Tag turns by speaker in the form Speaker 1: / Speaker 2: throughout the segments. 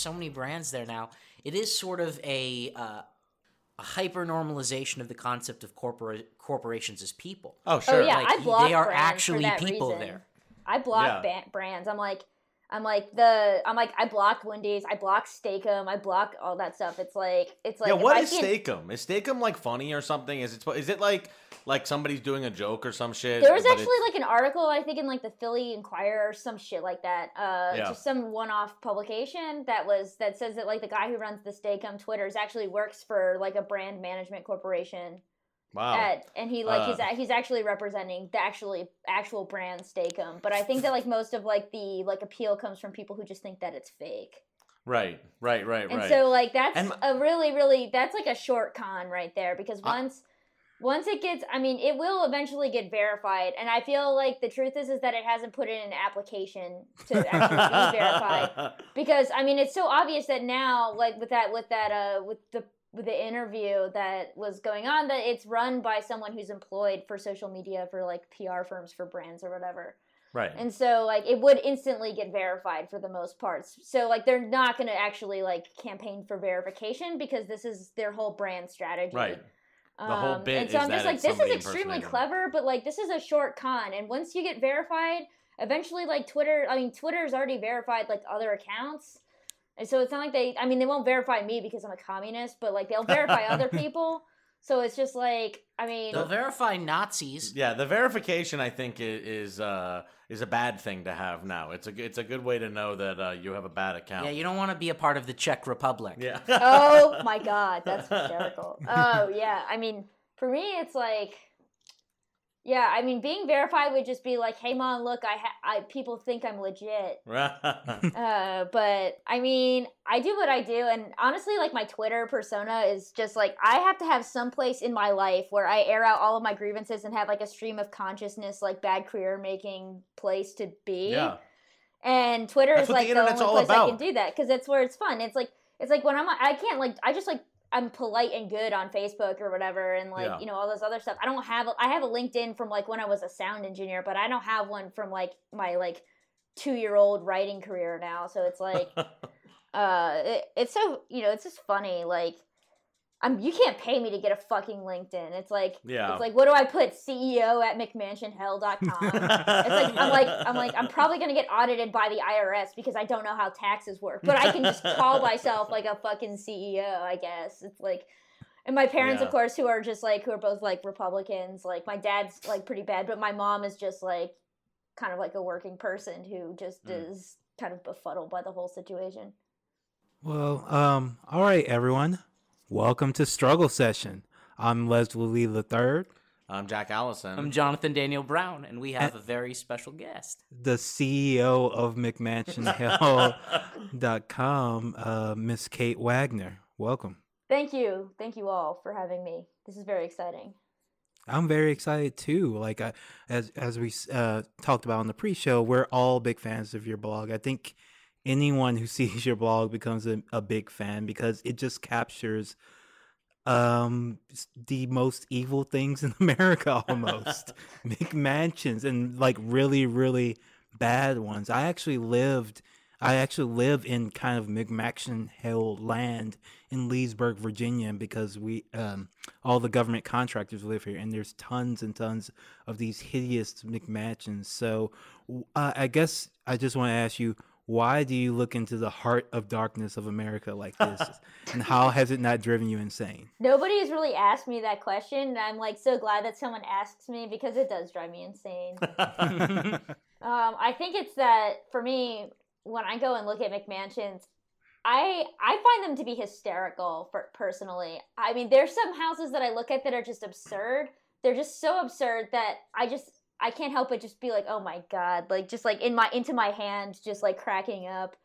Speaker 1: so many brands there now. It is sort of a uh, a hyper normalization of the concept of corpora- corporations as people.
Speaker 2: Oh
Speaker 3: Oh
Speaker 2: sure.
Speaker 3: yeah,
Speaker 1: Like,
Speaker 3: I block
Speaker 1: they are
Speaker 3: brands for
Speaker 1: actually
Speaker 3: that
Speaker 1: people
Speaker 3: reason.
Speaker 1: there.
Speaker 3: I block
Speaker 2: Yeah.
Speaker 3: ba- brands. I'm like, I'm like the, I'm like, I blocked Wendy's, I blocked Steak-umm, I block all that stuff. It's like, it's like,
Speaker 2: yeah,
Speaker 3: if
Speaker 2: what
Speaker 3: I
Speaker 2: is
Speaker 3: see an-
Speaker 2: Steak-umm? Is Steak-umm like funny or something? Is it is it like like somebody's doing a joke or some shit?
Speaker 3: There was actually like an article, I think, in like the Philly Inquirer or some shit like that. Uh,
Speaker 2: Yeah.
Speaker 3: just some one-off publication that was that says that like the guy who runs the Steak-umm Twitters actually works for like a brand management corporation.
Speaker 2: wow.
Speaker 3: At, and he like he's
Speaker 2: Uh.
Speaker 3: a- he's actually representing the actually actual brand Steak-umm. But I think that like most of like the like appeal comes from people who just think that it's fake.
Speaker 2: Right, right, right,
Speaker 3: And
Speaker 2: right.
Speaker 3: so like that's
Speaker 2: And-
Speaker 3: a really really that's like a short con right there because once once it gets I mean it will eventually get verified and I feel like the truth is is that it hasn't put in an application to actually be verified because I mean it's so obvious that now like with that with that uh with the with the interview that was going on that it's run by someone who's employed for social media for like PR firms for brands or whatever.
Speaker 2: right.
Speaker 3: And so like it would instantly get verified for the most parts. So like they're not going to actually like campaign for verification because this is their whole brand strategy.
Speaker 2: Right.
Speaker 3: Um,
Speaker 2: The whole bit
Speaker 3: and so I'm just like this is extremely clever, but like this is a short con and once you get verified, eventually like Twitter, I mean Twitter's already verified like other accounts. And so it's not like they I mean they won't verify me because I'm a communist, but like they'll verify other people. So it's just like I mean
Speaker 1: They'll verify Nazis.
Speaker 2: Yeah, the verification I think is uh is a bad thing to have now. It's a g- it's a good way to know that uh, you have a bad account.
Speaker 1: Yeah, you don't want to be a part of the Czech Republic.
Speaker 2: Yeah.
Speaker 3: oh my god, that's hysterical. Oh yeah, I mean, for me, it's like, yeah, I mean, being verified would just be like, hey, mom, look, I, ha- I people think I'm legit. Uh, but I mean, I do what I do, and honestly, like my Twitter persona is just like I have to have some place in my life where I air out all of my grievances and have like a stream of consciousness, like bad career making place to be.
Speaker 2: yeah.
Speaker 3: And Twitter
Speaker 2: That's
Speaker 3: is
Speaker 2: what the
Speaker 3: like the, only place I can do that because that's where it's fun. It's like it's like when I'm I can't like I just like I'm polite and good on Facebook or whatever and like
Speaker 2: Yeah.
Speaker 3: you know all this other stuff. I don't have a, I have a LinkedIn from like when I was a sound engineer, but I don't have one from like my like two year old writing career now. So it's like uh it, it's so you know it's just funny like I'm you can't pay me to get a fucking LinkedIn. It's like
Speaker 2: Yeah.
Speaker 3: it's like what do I put CEO at McMansionHell.com. It's like I'm like I'm like I'm probably gonna get audited by the IRS because I don't know how taxes work, but I can just call myself like a fucking CEO, I guess. It's like, and my parents, of course, who are just like who are both like Republicans. Like my dad's like pretty bad, but my mom is just like kind of like a working person who just
Speaker 2: Mm.
Speaker 3: is kind of befuddled by the whole situation.
Speaker 4: Well, um, all right, everyone. Welcome to Struggle Session. I'm Leslie the Third,
Speaker 2: I'm Jack Allison.
Speaker 1: I'm Jonathan Daniel Brown, and we have a very special guest.
Speaker 4: the CEO of McMansionHell.com, uh, Miss Kate Wagner. Welcome.
Speaker 3: Thank you, thank you all for having me. This is very exciting.
Speaker 4: I'm very excited too. Like I, as as we uh, talked about on the pre-show, we're all big fans of your blog. I think anyone who sees your blog becomes a, a big fan because it just captures um the most evil things in America almost. McMansions and like really really bad ones. I actually lived I actually live in kind of McMansion Hell land in Leesburg, Virginia, because we um, all the government contractors live here, and there's tons and tons of these hideous McMansions. So uh, I guess I just want to ask you, why do you look into the heart of darkness of America like this, and how has it not driven you insane?
Speaker 3: Nobody has really asked me that question, and I'm like so glad that someone asks me because it does drive me insane. Um, I think it's that for me, when I go and look at McMansions, I I find them to be hysterical for personally. I mean, there's some houses that I look at that are just absurd. They're just so absurd that I just I can't help but just be like, oh my god, like just like in my into my hand, just like cracking up.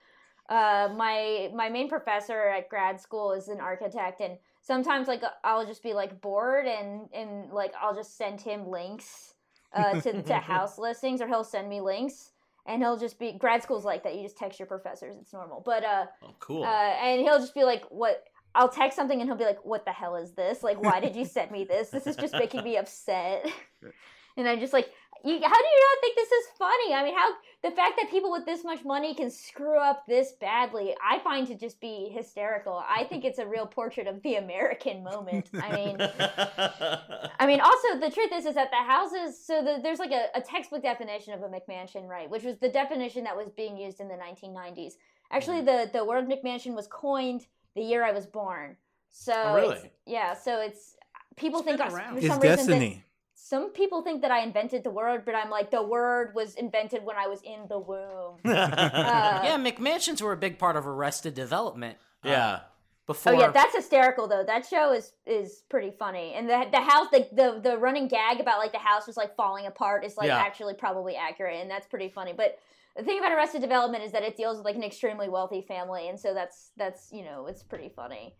Speaker 3: Uh, my my main professor at grad school is an architect, and sometimes like I'll just be like bored, and and like I'll just send him links uh, to to house listings, or he'll send me links, and he'll just be grad school's like that. You just text your professors; it's normal. But uh,
Speaker 2: oh, cool.
Speaker 3: uh, and he'll just be like, "What?" I'll text something, and he'll be like, "What the hell is this? Like, why did you send me this? This is just making me upset." and I'm just like, you, how do you not think this is funny? I mean, how the fact that people with this much money can screw up this badly, I find to just be hysterical. I think it's a real portrait of the American moment. I mean, I mean, also the truth is, is that the houses. So the, there's like a, a textbook definition of a McMansion, right? Which was the definition that was being used in the 1990s. Actually, mm-hmm. the the word McMansion was coined the year I was born. So
Speaker 2: Oh, really?
Speaker 3: yeah. So it's people
Speaker 1: It's
Speaker 3: think
Speaker 1: been
Speaker 3: I,
Speaker 1: around.
Speaker 3: for
Speaker 4: It's
Speaker 3: some reason that-
Speaker 4: destiny.
Speaker 3: Some people think that I invented the word, but I'm like the word was invented when I was in the womb. Uh,
Speaker 1: yeah, McMansions were a big part of Arrested Development. uh,
Speaker 2: yeah.
Speaker 1: before.
Speaker 3: Oh yeah, that's hysterical though. That show is is pretty funny, and the the house, the the, the running gag about like the house was like falling apart is like
Speaker 2: Yeah.
Speaker 3: actually probably accurate, and that's pretty funny. But the thing about Arrested Development is that it deals with like an extremely wealthy family, and so that's that's you know it's pretty funny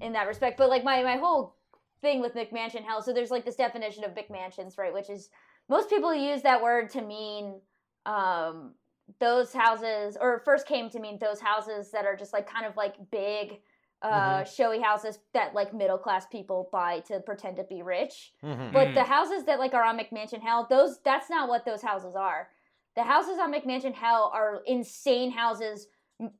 Speaker 3: in that respect. But like my my whole thing with McMansion hell. so there's like this definition of McMansions, right? Which is most people use that word to mean um those houses or it first came to mean those houses that are just like kind of like big uh showy houses that like middle class people buy to pretend to be rich
Speaker 2: Mhm.
Speaker 3: but the houses that like are on mcmansion hell those that's not what those houses are the houses on mcmansion hell are insane houses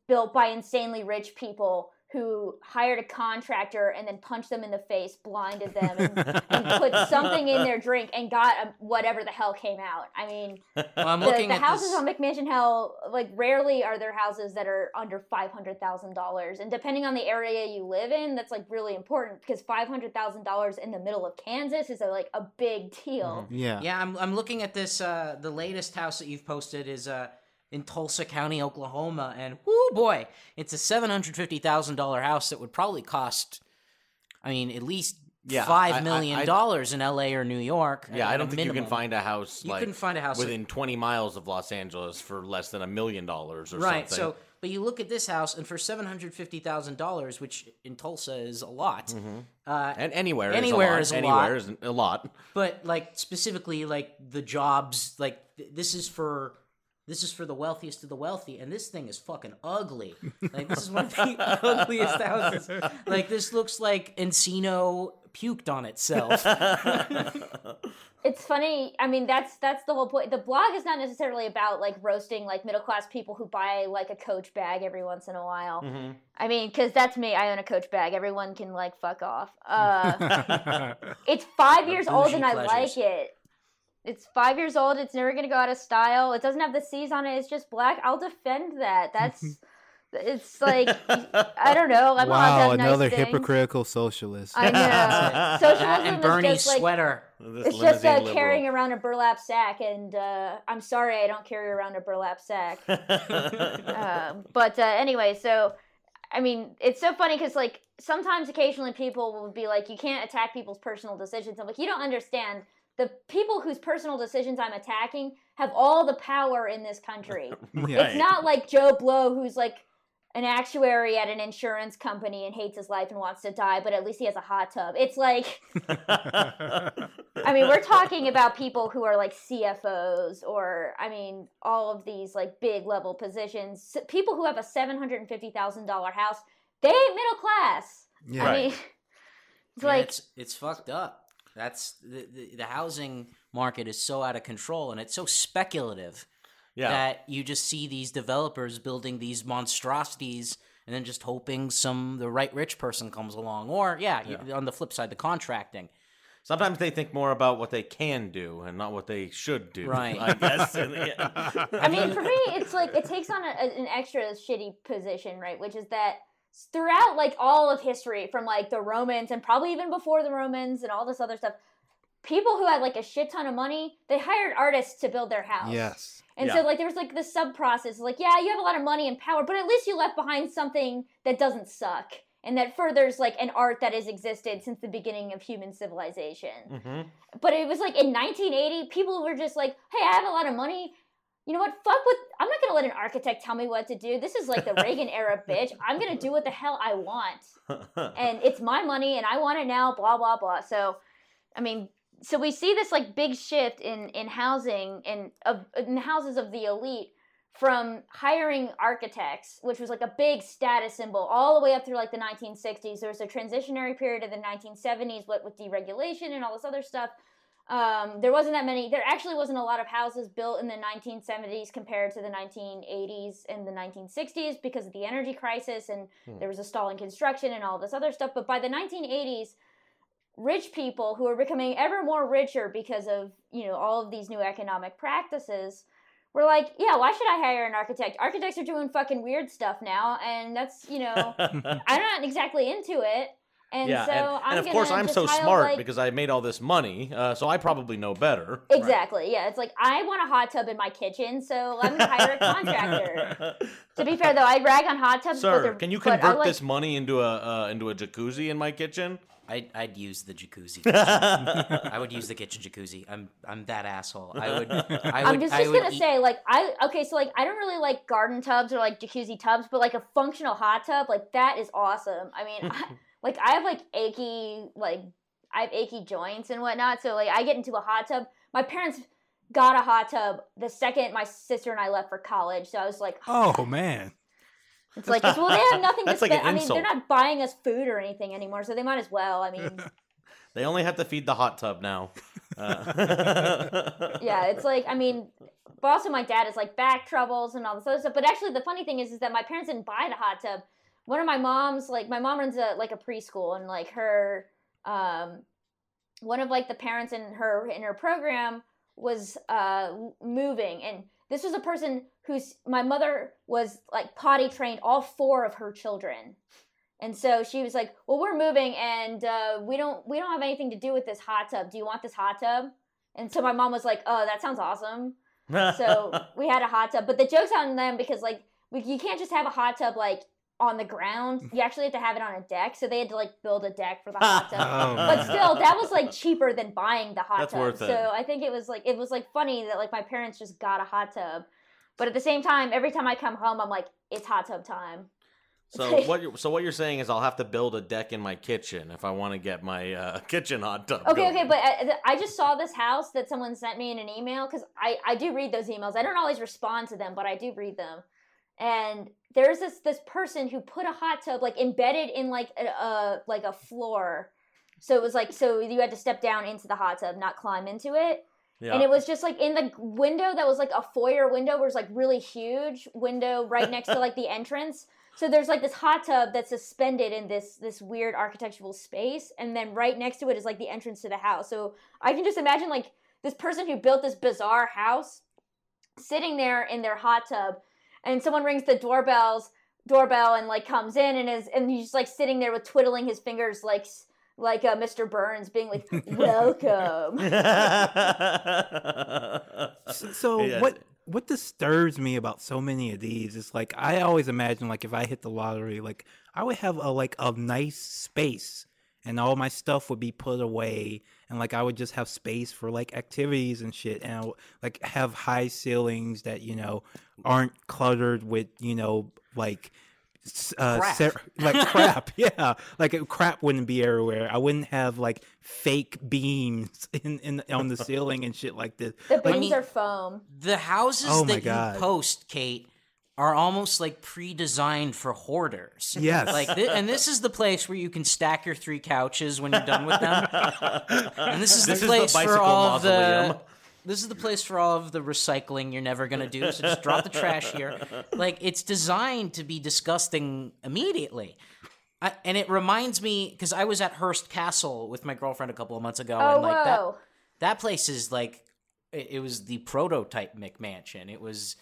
Speaker 3: built by insanely rich people who hired a contractor and then punched them in the face blinded them and, and put something in their drink and got um, whatever the hell came out i mean
Speaker 1: Well, I'm
Speaker 3: the,
Speaker 1: looking
Speaker 3: the
Speaker 1: at
Speaker 3: houses
Speaker 1: this.
Speaker 3: on McMansion Hell, like, rarely are there houses that are under five hundred thousand dollars, and depending on the area you live in, that's like really important because five hundred thousand dollars in the middle of Kansas is a, like a big deal.
Speaker 4: Yeah.
Speaker 1: Yeah, I'm, I'm looking at this. Uh, the latest house that you've posted is uh, in Tulsa County, Oklahoma, and whoo boy, it's a seven hundred fifty thousand dollar house that would probably cost, I mean, at least
Speaker 2: Yeah,
Speaker 1: five million dollars in L.A. or New York.
Speaker 2: Yeah, I don't think you can find a house
Speaker 1: You
Speaker 2: like
Speaker 1: couldn't find a house
Speaker 2: within 20 miles of Los Angeles for less than a million dollars or
Speaker 1: right.
Speaker 2: something.
Speaker 1: So, but you look at this house, and for seven hundred fifty thousand dollars, which in Tulsa is a lot, uh,
Speaker 2: and anywhere,
Speaker 1: Anywhere
Speaker 2: is
Speaker 1: is
Speaker 2: a
Speaker 1: a
Speaker 2: lot.
Speaker 1: lot.
Speaker 2: Is a lot.
Speaker 1: but like specifically like the jobs like th- this is for this is for the wealthiest of the wealthy and this thing is fucking ugly like this is one of the ugliest houses like this looks like encino puked on itself
Speaker 3: It's funny. I mean, that's that's the whole point. The blog is not necessarily about like roasting like middle class people who buy like a Coach bag every once in a while.
Speaker 2: Mm-hmm.
Speaker 3: I mean, because that's me. I own a Coach bag. Everyone can like fuck off. Uh, It's five years old
Speaker 1: bougie
Speaker 3: and I like it. It's five years old. It's never gonna go out of style. It doesn't have the C's on it. It's just black. I'll defend that. That's. it's like I don't know. I'm allowed to
Speaker 4: wow,
Speaker 3: have nice
Speaker 4: another
Speaker 3: things.
Speaker 4: hypocritical socialist.
Speaker 3: I know.
Speaker 1: That
Speaker 3: Socialism
Speaker 1: and
Speaker 3: is
Speaker 1: Bernie's
Speaker 3: just like
Speaker 1: sweater
Speaker 2: This
Speaker 3: it's just uh, carrying around a burlap sack, and uh, I'm sorry I don't carry around a burlap sack. um, but uh, anyway, so I mean, it's so funny because like sometimes, occasionally, people will be like, "You can't attack people's personal decisions." I'm like, you don't understand. The people whose personal decisions I'm attacking have all the power in this country.
Speaker 4: Yeah.
Speaker 3: It's not like Joe Blow, who's like an actuary at an insurance company and hates his life and wants to die, but at least he has a hot tub. It's like. I mean, we're talking about people who are like CFOs or, I mean, all of these like big level positions. S- People who have a $750,000 house, they ain't middle class.
Speaker 4: Yeah.
Speaker 3: I
Speaker 2: Right.
Speaker 3: mean, it's
Speaker 1: Yeah,
Speaker 3: like,
Speaker 1: it's it's fucked up that's the, the the housing market is so out of control and it's so speculative
Speaker 2: yeah.
Speaker 1: that you just see these developers building these monstrosities and then just hoping some the right rich person comes along or yeah, you- on the flip side the contracting
Speaker 2: Sometimes they think more about what they can do and not what they should do.
Speaker 1: Right.
Speaker 2: I guess. in the end.
Speaker 3: I mean, for me, it's like it takes on a, a- an extra shitty position, right? Which is that throughout like all of history, from like the Romans and probably even before the Romans and all this other stuff, people who had like a shit ton of money, they hired artists to build their house.
Speaker 4: yes.
Speaker 3: And
Speaker 2: Yeah.
Speaker 3: so like there was like this sub process, like yeah, you have a lot of money and power, but at least you left behind something that doesn't suck and that furthers like an art that has existed since the beginning of human civilization.
Speaker 2: Mhm.
Speaker 3: But it was like in 1980, people were just like, "Hey, I have a lot of money. You know what? Fuck with. I'm not gonna let an architect tell me what to do. This is like the Reagan era, bitch. I'm gonna do what the hell I want, and it's my money, and I want it now. Blah blah blah. So, I mean, so we see this like big shift in in housing and of in houses of the elite from hiring architects, which was like a big status symbol, all the way up through like the 1960s. There was a transitionary period of the 1970s, what with deregulation and all this other stuff, Um, there wasn't that many. There actually wasn't a lot of houses built in the 1970s compared to the 1980s and the 1960s because of the energy crisis and
Speaker 2: Hmm.
Speaker 3: there was a stall in construction and all this other stuff. But by the 1980s, rich people who are becoming ever more richer because of you know all of these new economic practices were like, yeah, why should I hire an architect? Architects are doing fucking weird stuff now, and that's you know I'm not exactly into it. And
Speaker 2: yeah,
Speaker 3: so
Speaker 2: and,
Speaker 3: I'm
Speaker 2: and of course I'm so smart
Speaker 3: like-
Speaker 2: because I made all this money, uh, so I probably know better.
Speaker 3: Exactly. Yeah, it's like I want a hot tub in my kitchen, so let me hire a contractor. to be fair, though, I rag on hot tubs. but
Speaker 2: Sir,
Speaker 3: they're-
Speaker 2: can you convert
Speaker 3: like-
Speaker 2: this money into a uh, into a jacuzzi in my kitchen?
Speaker 1: I'd, I'd use the jacuzzi. I
Speaker 2: I
Speaker 1: would use the kitchen jacuzzi. I'm I'm that asshole. I would. I would.
Speaker 3: I'm just,
Speaker 1: I
Speaker 3: just
Speaker 1: would
Speaker 3: gonna
Speaker 1: eat-
Speaker 3: say, like, I okay, so like, I don't really like garden tubs or like jacuzzi tubs, but like a functional hot tub, like that is awesome. I mean, I, like I have like achy, like I have achy joints and whatnot, so like I get into a hot tub. My parents got a hot tub the second my sister and I left for college, so I was like,
Speaker 4: Oh man.
Speaker 3: It's like, well, they have nothing to
Speaker 2: That's like
Speaker 3: spend.
Speaker 2: an
Speaker 3: I mean, they're not buying us food or anything anymore, so they might as well. I mean,
Speaker 2: They only have to feed the hot tub now. Uh,
Speaker 3: yeah, it's like, I mean, but also my dad is like back troubles and all this other stuff. But actually, the funny thing is, is that my parents didn't buy the hot tub. One of my mom's, like, my mom runs a like a preschool, and like her, um, one of like the parents in her in her program was uh moving, and this was a person who's my mother was like potty trained all four of her children. And so she was like, "Well, we're moving, and uh, we don't we don't have anything to do with this hot tub. Do you want this hot tub?" And so my mom was like, "Oh, that sounds awesome." So we had a hot tub, but the joke's on them because like we, you can't just have a hot tub like on the ground. You actually have to have it on a deck. So they had to like build a deck for the hot tub.
Speaker 4: Oh,
Speaker 3: but still, that was like cheaper than buying the hot
Speaker 2: That's
Speaker 3: tub.
Speaker 2: worth it.
Speaker 3: So I think it was like it was like funny that like my parents just got a hot tub. But at the same time, every time I come home, I'm like, it's hot tub time.
Speaker 2: So what? You're, so what you're saying is I'll have to build a deck in my kitchen if I want to get my uh, kitchen hot tub.
Speaker 3: Okay,
Speaker 2: going.
Speaker 3: okay, but I, I just saw this house that someone sent me in an email because I, I do read those emails. I don't always respond to them, but I do read them. And there's this this person who put a hot tub like embedded in like a, a like a floor, so it was like so you had to step down into the hot tub, not climb into it.
Speaker 2: yeah.
Speaker 3: And it was just like in the window that was like a foyer window, where it's like really huge window right next to like the entrance. So there's like this hot tub that's suspended in this this weird architectural space, and then right next to it is like the entrance to the house. So I can just imagine like this person who built this bizarre house sitting there in their hot tub, and someone rings the doorbells doorbell and like comes in and is and he's just like sitting there with twiddling his fingers like like uh, Mr. Burns being like welcome.
Speaker 4: So, so
Speaker 2: Yeah.
Speaker 4: what what disturbs me about so many of these is like I always imagine like if I hit the lottery, like I would have a like a nice space and all my stuff would be put away and like I would just have space for like activities and shit and I would, like have high ceilings that you know aren't cluttered with you know like uh,
Speaker 1: Crap.
Speaker 4: ser- like crap yeah like uh, crap wouldn't be everywhere I wouldn't have like fake beams in, in on the ceiling and shit like this
Speaker 3: The beams
Speaker 1: mean-
Speaker 3: are foam.
Speaker 1: The houses
Speaker 4: Oh
Speaker 1: that
Speaker 4: God.
Speaker 1: you post, Kate, are almost like pre-designed for hoarders.
Speaker 4: Yes.
Speaker 1: Like, thi- and this is the place where you can stack your three couches when you're done with them. And this is
Speaker 2: This
Speaker 1: the
Speaker 2: is the
Speaker 1: place for
Speaker 2: bicycle
Speaker 1: all of the. This is the place for all of the recycling you're never gonna do. So just drop the trash here. Like it's designed to be disgusting immediately. I, and it reminds me because I was at Hearst Castle with my girlfriend a couple of months ago,
Speaker 3: Oh,
Speaker 1: and like that
Speaker 3: oh,
Speaker 1: that place is like it, it was the prototype McMansion. It was,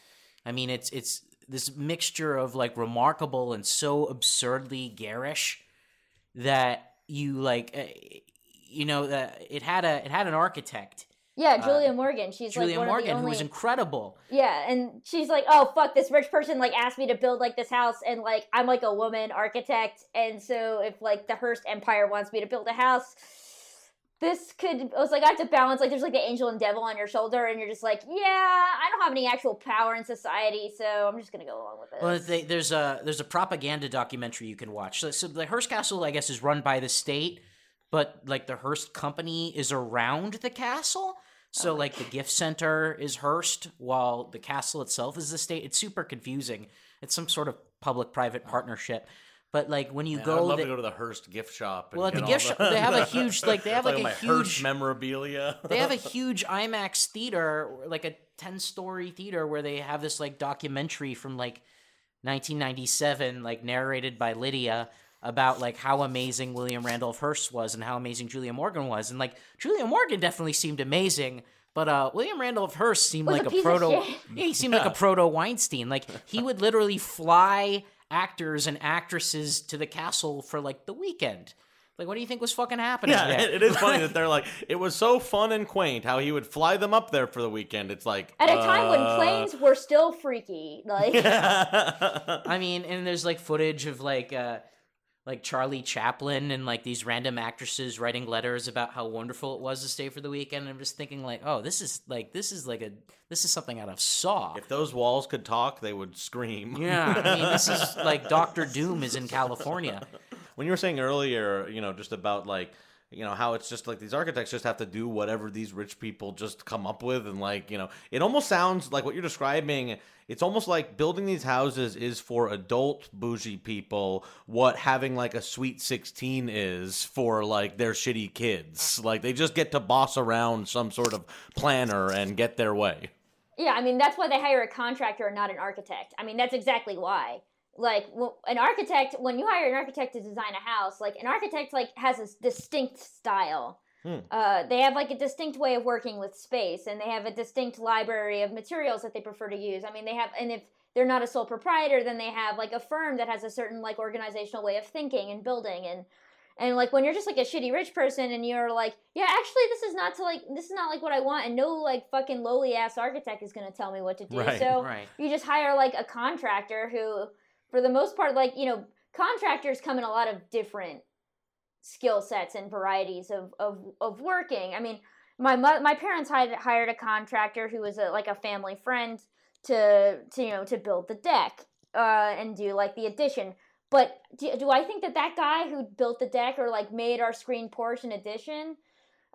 Speaker 1: I mean, it's it's this mixture of like remarkable and so absurdly garish that you like, uh, you know, uh, it had a it had an architect,
Speaker 3: Yeah, Julia Morgan. She's
Speaker 1: Julia
Speaker 3: like one
Speaker 1: Morgan,
Speaker 3: of the
Speaker 1: who was incredible.
Speaker 3: yeah, and she's like, "Oh fuck, this rich person like asked me to build like this house, and like I'm like a woman architect, and so if like the Hearst Empire wants me to build a house." This could. I was like, I have to balance. Like, there's like the angel and devil on your shoulder, and you're just like, yeah, I don't have any actual power in society, so I'm just gonna go along with it.
Speaker 1: Well, they, there's a there's a propaganda documentary you can watch. So, so the Hearst Castle, I guess, is run by the state, but like the Hearst company is around the castle. So oh. like the gift center is Hearst, while the castle itself is the state. It's super confusing. It's some sort of public-private partnership. But like when you
Speaker 2: Man,
Speaker 1: go,
Speaker 2: I'd love
Speaker 1: the-
Speaker 2: to go to the Hearst gift shop. And
Speaker 1: Well, at the gift
Speaker 2: all
Speaker 1: shop, they have a huge- like, they have, like, a
Speaker 2: my
Speaker 1: huge-
Speaker 2: Hearst memorabilia.
Speaker 1: they have a huge IMAX theater, like a ten story theater, where they have this like documentary from like 1997, like narrated by Lydia about like how amazing William Randolph Hearst was and how amazing Julia Morgan was, and like Julia Morgan definitely seemed amazing. But uh, William Randolph Hearst seemed
Speaker 3: Was
Speaker 1: like
Speaker 3: a
Speaker 1: a, proto. Yeah, he seemed like a proto Weinstein. Like he would literally fly actors and actresses to the castle for like the weekend. Like, what do you think was fucking happening?
Speaker 2: Yeah,
Speaker 1: there?
Speaker 2: it, it is funny that they're like, it was so fun and quaint how he would fly them up there for the weekend. It's like
Speaker 3: At a time when
Speaker 2: uh,
Speaker 3: planes were still freaky, like
Speaker 1: I mean, and there's like footage of like uh like Charlie Chaplin and like these random actresses writing letters about how wonderful it was to stay for the weekend. And I'm just thinking like, oh, this is like this is like a this is something out of Saw.
Speaker 2: if those walls could talk, they would scream.
Speaker 1: Yeah, I mean, this is like Doctor Doom is in California.
Speaker 2: when you were saying earlier, you know, just about like, you know, how it's just like these architects just have to do whatever these rich people just come up with, and like, you know, it almost sounds like what you're describing. It's almost like building these houses is for adult bougie people what having like a sweet 16 is for like their shitty kids. Like they just get to boss around some sort of planner and get their way.
Speaker 3: Yeah, I mean that's why they hire a contractor and not an architect. I mean that's exactly why. Like an architect, when you hire an architect to design a house, like an architect like has a distinct style.
Speaker 2: Hmm.
Speaker 3: Uh, they have like a distinct way of working with space, and they have a distinct library of materials that they prefer to use. I mean, they have, and if they're not a sole proprietor, then they have like a firm that has a certain like organizational way of thinking and building and and like when you're just like a shitty rich person and you're like, yeah, actually this is not to like this is not like what I want and no like fucking lowly ass architect is gonna tell me what to do.
Speaker 2: Right,
Speaker 3: so
Speaker 1: right.
Speaker 3: you just hire like a contractor who for the most part like, you know, contractors come in a lot of different skill sets and varieties of of of working. I mean, my mo- my parents hired hired a contractor who was a, like a family friend to to you know to build the deck uh, and do like the addition. But do, do I think that that guy who built the deck or like made our screen porch and addition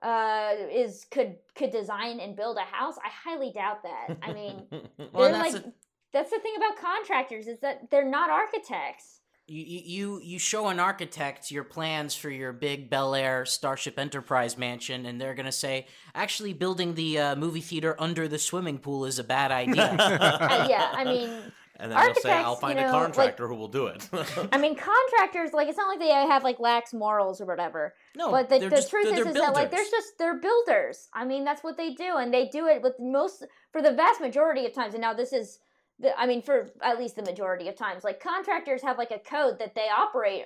Speaker 3: uh, is could could design and build a house? I highly doubt that. I mean,
Speaker 1: Well,
Speaker 3: they're
Speaker 1: that's
Speaker 3: like
Speaker 1: the-
Speaker 3: that's the thing about contractors is that they're not architects.
Speaker 1: You, you you you show an architect your plans for your big Bel Air Starship Enterprise mansion, and they're gonna say, actually, building the uh, movie theater under the swimming pool is a bad idea.
Speaker 3: Uh, yeah, I mean,
Speaker 2: And then they'll say,
Speaker 3: Architects,
Speaker 2: I'll
Speaker 3: you
Speaker 2: find
Speaker 3: know,
Speaker 2: a
Speaker 3: like-
Speaker 2: contractor who will do it.
Speaker 3: I mean, contractors like it's not like they have like lax morals or whatever.
Speaker 1: no,
Speaker 3: but the, the
Speaker 1: just,
Speaker 3: truth
Speaker 1: they're,
Speaker 3: is,
Speaker 1: they're
Speaker 3: is that like
Speaker 1: builders.
Speaker 3: there's just they're builders. I mean, that's what they do, and they do it with most for the vast majority of times. And now this is, the, I mean, for at least the majority of times, like contractors have like a code that they operate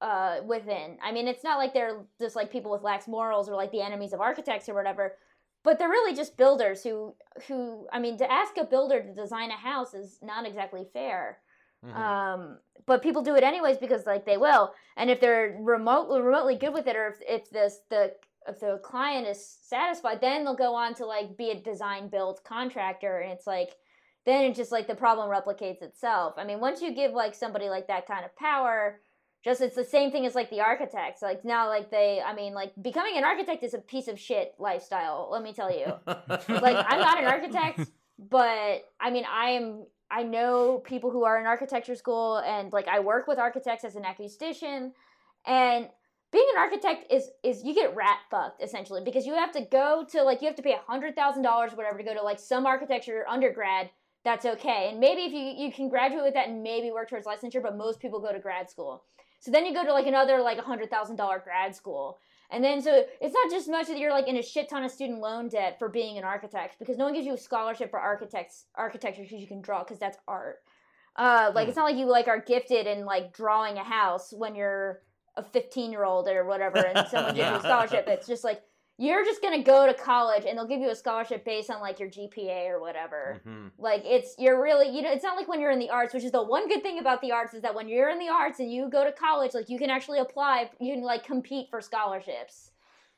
Speaker 3: uh, within. I mean, it's not like they're just like people with lax morals or like the enemies of architects or whatever. But they're really just builders who, who I mean, to ask a builder to design a house is not exactly fair.
Speaker 2: Mhm.
Speaker 3: Um, but people do it anyways because like they will, and if they're remotely remotely good with it, or if if this the if the client is satisfied, then they'll go on to like be a design build contractor, and it's like then it's just like the problem replicates itself. I mean, once you give like somebody like that kind of power, just it's the same thing as like the architects. Like now, like they, I mean, like becoming an architect is a piece of shit lifestyle. Let me tell you like I'm not an architect, but I mean I am I know people who are in architecture school and like I work with architects as an acoustician and being an architect is is you get rat fucked essentially because you have to go to like you have to pay a hundred thousand dollars whatever to go to like some architecture undergrad that's okay. And maybe if you you can graduate with that and maybe work towards licensure but most people go to grad school. So then you go to like another like a hundred thousand dollar grad school. And then so it's not just much that you're like in a shit ton of student loan debt for being an architect because no one gives you a scholarship for architects architecture because you can draw because that's art. Uh, like it's not like you like are gifted in like drawing a house when you're a 15 year old or whatever and someone gives you a scholarship. It's just like you're just gonna go to college and they'll give you a scholarship based on like your GPA or whatever.
Speaker 2: Mhm.
Speaker 3: Like it's you're really you know it's not like when you're in the arts, which is the one good thing about the arts is that when you're in the arts and you go to college, like you can actually apply, you can like compete for scholarships.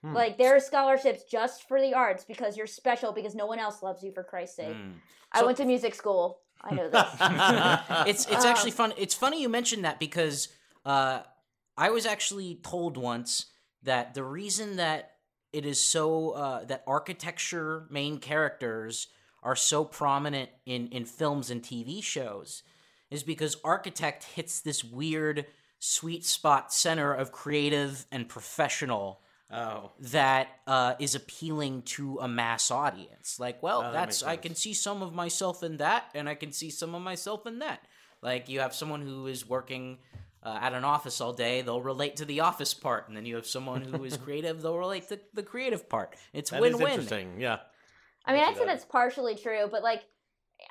Speaker 2: Hmm.
Speaker 3: Like there are scholarships just for the arts because you're special because no one else loves you for Christ's sake.
Speaker 1: Mm.
Speaker 3: I went to music school. I know this.
Speaker 1: it's it's actually
Speaker 3: Um,
Speaker 1: fun. It's funny you mentioned that because uh, I was actually told once that the reason that it is so uh, that architecture main characters are so prominent in in films and TV shows is because architect hits this weird sweet spot center of creative and professional
Speaker 2: Oh.
Speaker 1: that uh, is appealing to a mass audience. Like, well,
Speaker 2: Oh,
Speaker 1: that's
Speaker 2: makes
Speaker 1: I can see some of myself in that, and I can see some of myself in that. Like, you have someone who is working uh, at an office all day; they'll relate to the office part, and then you have someone who is creative; they'll relate to the creative part. It's
Speaker 2: That is
Speaker 1: win-win.
Speaker 2: interesting. Yeah.
Speaker 3: I mean, I'd say
Speaker 2: does.
Speaker 3: that's partially true, but like,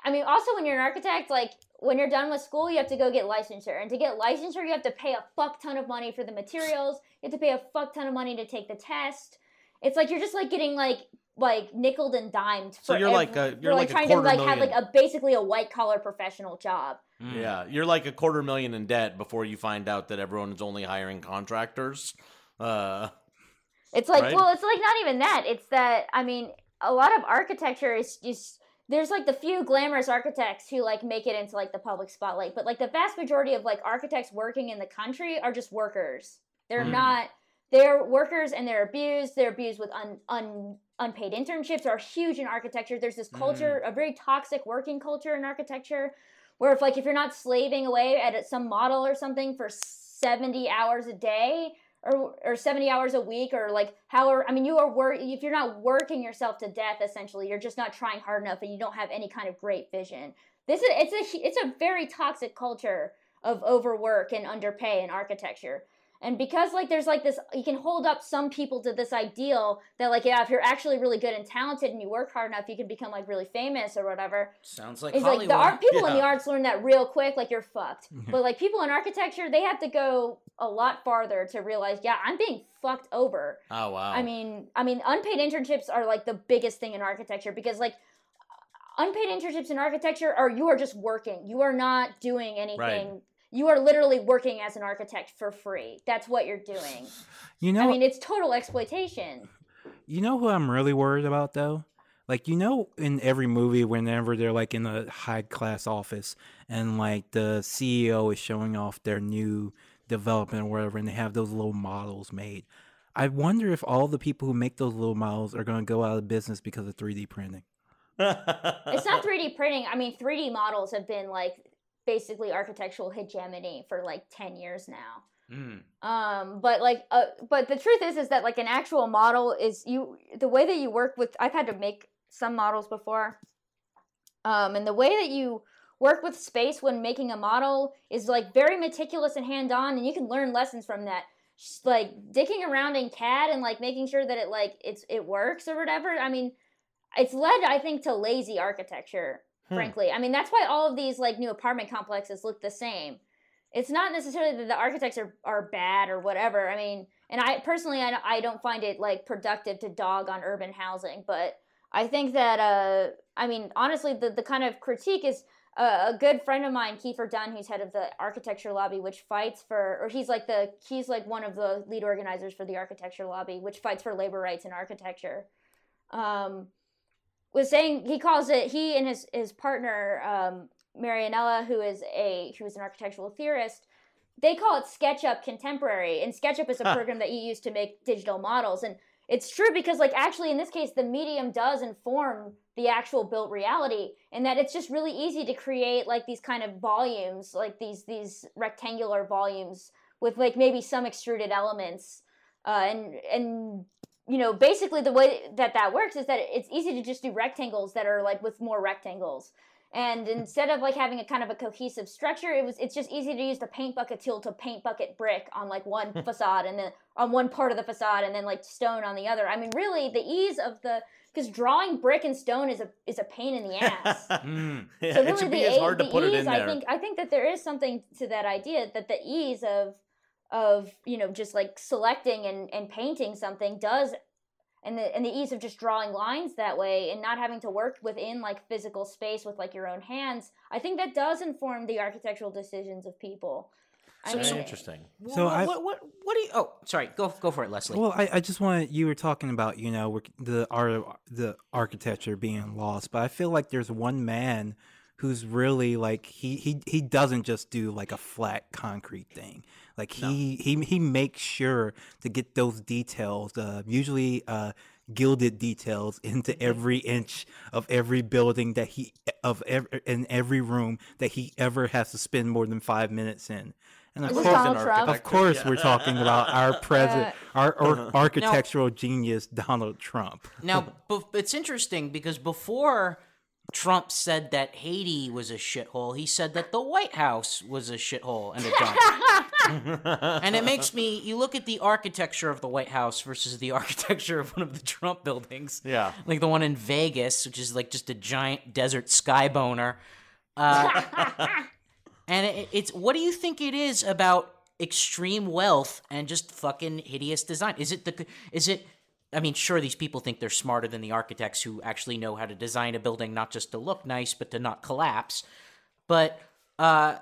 Speaker 3: I mean, also when you're an architect, like when you're done with school, you have to go get licensure, and to get licensure, you have to pay a fuck ton of money for the materials. You have to pay a fuck ton of money to take the test. It's like you're just like getting like like nickled and dimed. For
Speaker 2: So you're like a- you're
Speaker 3: for,
Speaker 2: like a
Speaker 3: trying to
Speaker 2: quarter
Speaker 3: like have like a basically a white collar professional job.
Speaker 1: Mm.
Speaker 2: Yeah. You're like a quarter million in debt before you find out that everyone is only hiring contractors. Uh,
Speaker 3: It's like,
Speaker 2: Right?
Speaker 3: well, it's like not even that. It's that I mean, a lot of architecture is just there's like the few glamorous architects who like make it into like the public spotlight, but like the vast majority of like architects working in the country are just workers. They're
Speaker 2: Hmm.
Speaker 3: not. They're workers and they're abused. They're abused with un, un unpaid internships are huge in architecture. There's this culture, mm. a very toxic working culture in architecture, where if like if you're not slaving away at some model or something for 70 hours a day or or 70 hours a week or like how I mean you are work if you're not working yourself to death essentially you're just not trying hard enough and you don't have any kind of great vision. This is it's a it's a very toxic culture of overwork and underpay in architecture. And because like there's like this you can hold up some people to this ideal that like yeah if you're actually really good and talented and you work hard enough you can become like really famous or whatever.
Speaker 1: Sounds like
Speaker 3: It's
Speaker 1: Hollywood.
Speaker 3: like the art people in the arts learn that real quick, like you're fucked. But like people in architecture, they have to go a lot farther to realize, yeah, I'm being fucked over.
Speaker 2: oh wow.
Speaker 3: I mean, I mean, unpaid internships are like the biggest thing in architecture because like unpaid internships in architecture are you are just working. You are not doing anything. You are literally working as an architect for free. That's what you're doing.
Speaker 4: You know,
Speaker 3: I mean, it's total exploitation.
Speaker 4: You know who I'm really worried about though? Like you know in every movie whenever they're like in a high class office and like the CEO is showing off their new development or whatever and they have those little models made. I wonder if all the people who make those little models are going to go out of business because of 3D printing.
Speaker 3: It's not 3D printing. I mean, 3D models have been like basically architectural hegemony for like 10 years now.
Speaker 1: Mm.
Speaker 3: um but like uh but the truth is is that like an actual model is you the way that you work with i've had to make some models before um and the way that you work with space when making a model is like very meticulous and hand on and you can learn lessons from that Just, like dicking around in cad and like making sure that it like it's it works or whatever i mean it's led i think to lazy architecture
Speaker 2: Hmm.
Speaker 3: frankly i mean that's why all of these like new apartment complexes look the same it's not necessarily that the architects are, are bad or whatever. I mean, and I personally, I, I don't find it like productive to dog on urban housing, but I think that, uh, I mean, honestly, the, the kind of critique is uh, a good friend of mine, Keefer Dunn, who's head of the architecture lobby, which fights for, or he's like the, he's like one of the lead organizers for the architecture lobby, which fights for labor rights in architecture. Um, was saying he calls it he and his his partner um, Marianela, who is a who is an architectural theorist, they call it SketchUp Contemporary, and SketchUp is a
Speaker 2: Huh.
Speaker 3: program that you use to make digital models. And it's true because, like, actually, in this case, the medium does inform the actual built reality, and that it's just really easy to create like these kind of volumes, like these these rectangular volumes with like maybe some extruded elements, uh, and and you know basically the way that that works is that it's easy to just do rectangles that are like with more rectangles. And instead of like having a kind of a cohesive structure it was it's just easy to use the paint bucket tool to paint bucket brick on like one facade and then on one part of the facade and then like stone on the other. I mean really the ease of the because drawing brick and stone is a is a pain in the ass.
Speaker 1: Mm.
Speaker 2: Yeah,
Speaker 3: so really
Speaker 2: should
Speaker 3: the,
Speaker 2: be
Speaker 3: a-
Speaker 2: hard to
Speaker 3: the
Speaker 2: put
Speaker 3: ease,
Speaker 2: it in
Speaker 3: I think I think that there is something to that idea that the ease of of you know just like selecting and, and painting something does and the and the ease of just drawing lines that way and not having to work within like physical space with like your own hands, I think that does inform the architectural decisions of people. I
Speaker 2: Very
Speaker 3: mean,
Speaker 2: interesting.
Speaker 4: So
Speaker 1: what,
Speaker 4: I-
Speaker 1: what, what, what do you? Oh, sorry. Go, go for it, Leslie.
Speaker 4: Well, I, I just wanted you were talking about you know the art of the architecture being lost, but I feel like there's one man who's really like he he he doesn't just do like a flat concrete thing. Like he he he makes sure to get those details. Uh, usually, uh, gilded details into every inch of every building that he of every in every room that he ever has to spend more than five minutes in. And of course,
Speaker 3: Donald Trump?
Speaker 4: of course, we're talking about our president, our,
Speaker 3: Uh-huh.
Speaker 4: ar- architectural genius, Donald Trump.
Speaker 1: Now, it's interesting because before Trump said that Haiti was a shithole, he said that the White House was a shithole and a dump. and it makes me you look at the architecture of the White House versus the architecture of one of the Trump buildings.
Speaker 2: Yeah.
Speaker 1: Like the one in Vegas, which is like just a giant desert sky boner. Uh, and it, it's what do you think it is about extreme wealth and just fucking hideous design? Is it the is it I mean, sure these people think they're smarter than the architects who actually know how to design a building not just to look nice but to not collapse. But uh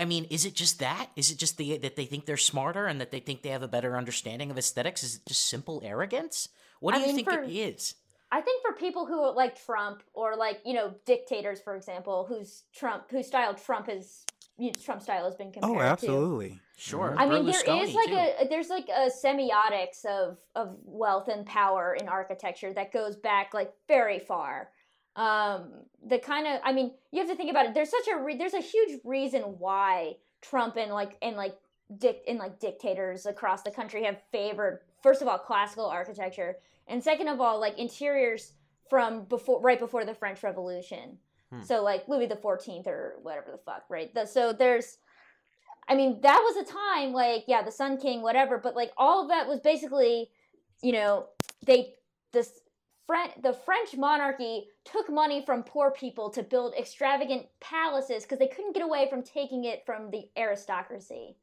Speaker 1: I mean, is it just that? Is it just the that they think they're smarter and that they think they have a better understanding of aesthetics? Is it just simple arrogance? What do
Speaker 3: I
Speaker 1: you
Speaker 3: mean,
Speaker 1: think
Speaker 3: for-
Speaker 1: it is?
Speaker 3: I think for people who like Trump or like you know dictators, for example, whose Trump whose style Trump is you know, Trump style has been compared
Speaker 4: Oh,
Speaker 3: to.
Speaker 4: absolutely.
Speaker 1: Sure.
Speaker 3: I mean, there
Speaker 1: Berlusconi,
Speaker 3: is like
Speaker 1: too.
Speaker 3: a there's like a semiotics of of wealth and power in architecture that goes back like very far. Um, the kind of I mean, you have to think about it. There's such a re- there's a huge reason why Trump and like and like dic- and like dictators across the country have favored first of all classical architecture and second of all like interiors from before right before the French Revolution. Hmm. So like Louis the Fourteenth or whatever the fuck, right? The, so there's I mean, that was a time like, yeah, the Sun King, whatever, but like all of that was basically, you know, they this the French monarchy took money from poor people to build extravagant palaces because they couldn't get away from taking it from the aristocracy.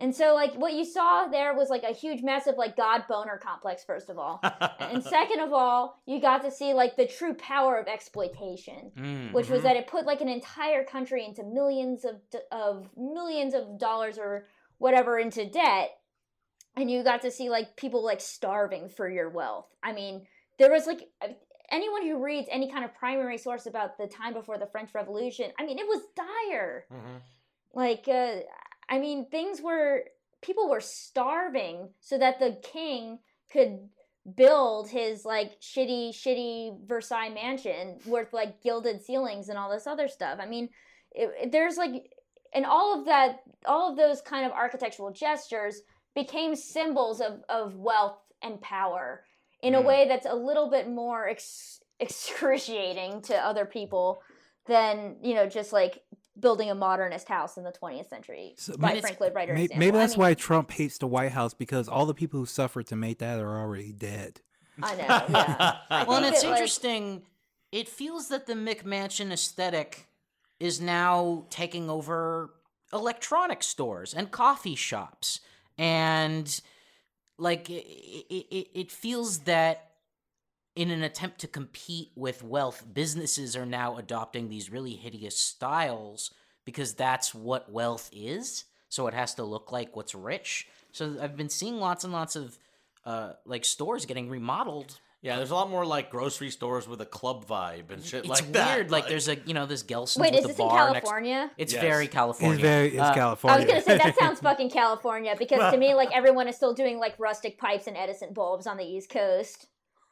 Speaker 3: And so like what you saw there was like a huge massive like god boner complex first of all. and second of all, you got to see like the true power of exploitation
Speaker 1: Mm.
Speaker 3: which was that it put like an entire country into millions of of millions of dollars or whatever into debt and you got to see like people like starving for your wealth i mean there was like uh, anyone who reads any kind of primary source about the time before the french revolution i mean it was dire
Speaker 2: Mhm.
Speaker 3: like uh, i mean things were people were starving so that the king could build his like shitty shitty versailles mansion with like gilded ceilings and all this other stuff i mean it, it- there's like and all of that all of those kind of architectural gestures became symbols of, of wealth and power in a
Speaker 2: Mm.
Speaker 3: way that's a little bit more ex- excruciating to other people than you know just like building a modernist house in the 20th century
Speaker 4: So
Speaker 3: by
Speaker 1: maybe-
Speaker 3: Frank Lloyd Wright.
Speaker 4: Maybe,
Speaker 3: example.
Speaker 4: maybe
Speaker 3: I
Speaker 4: that's
Speaker 3: mean,
Speaker 4: why Trump hates the White House because all the people who suffered to make that are already dead.
Speaker 3: I know. Yeah. I
Speaker 1: Well, and
Speaker 3: think
Speaker 1: it's
Speaker 3: that, like-
Speaker 1: interesting. It feels that the McMansion aesthetic is now taking over electronic stores and coffee shops, and like it, it, it feels that in an attempt to compete with wealth, businesses are now adopting these really hideous styles because that's what wealth is. So it has to look like what's rich. So I've been seeing lots and lots of uh, like stores getting remodeled
Speaker 2: Yeah, there's a lot more like grocery stores with a club vibe and shit
Speaker 1: it's
Speaker 2: like
Speaker 1: weird.
Speaker 2: that.
Speaker 1: Like, there's a you know this Gelson's
Speaker 3: Wait,
Speaker 1: with
Speaker 3: is
Speaker 1: the
Speaker 3: this in
Speaker 1: bar next.
Speaker 3: California?
Speaker 1: It's
Speaker 2: Yes.
Speaker 1: very California.
Speaker 4: It's very it's
Speaker 1: Uh,
Speaker 4: California.
Speaker 3: I was gonna say that sounds fucking California because to me, like everyone is still doing like rustic pipes and Edison bulbs on the East Coast.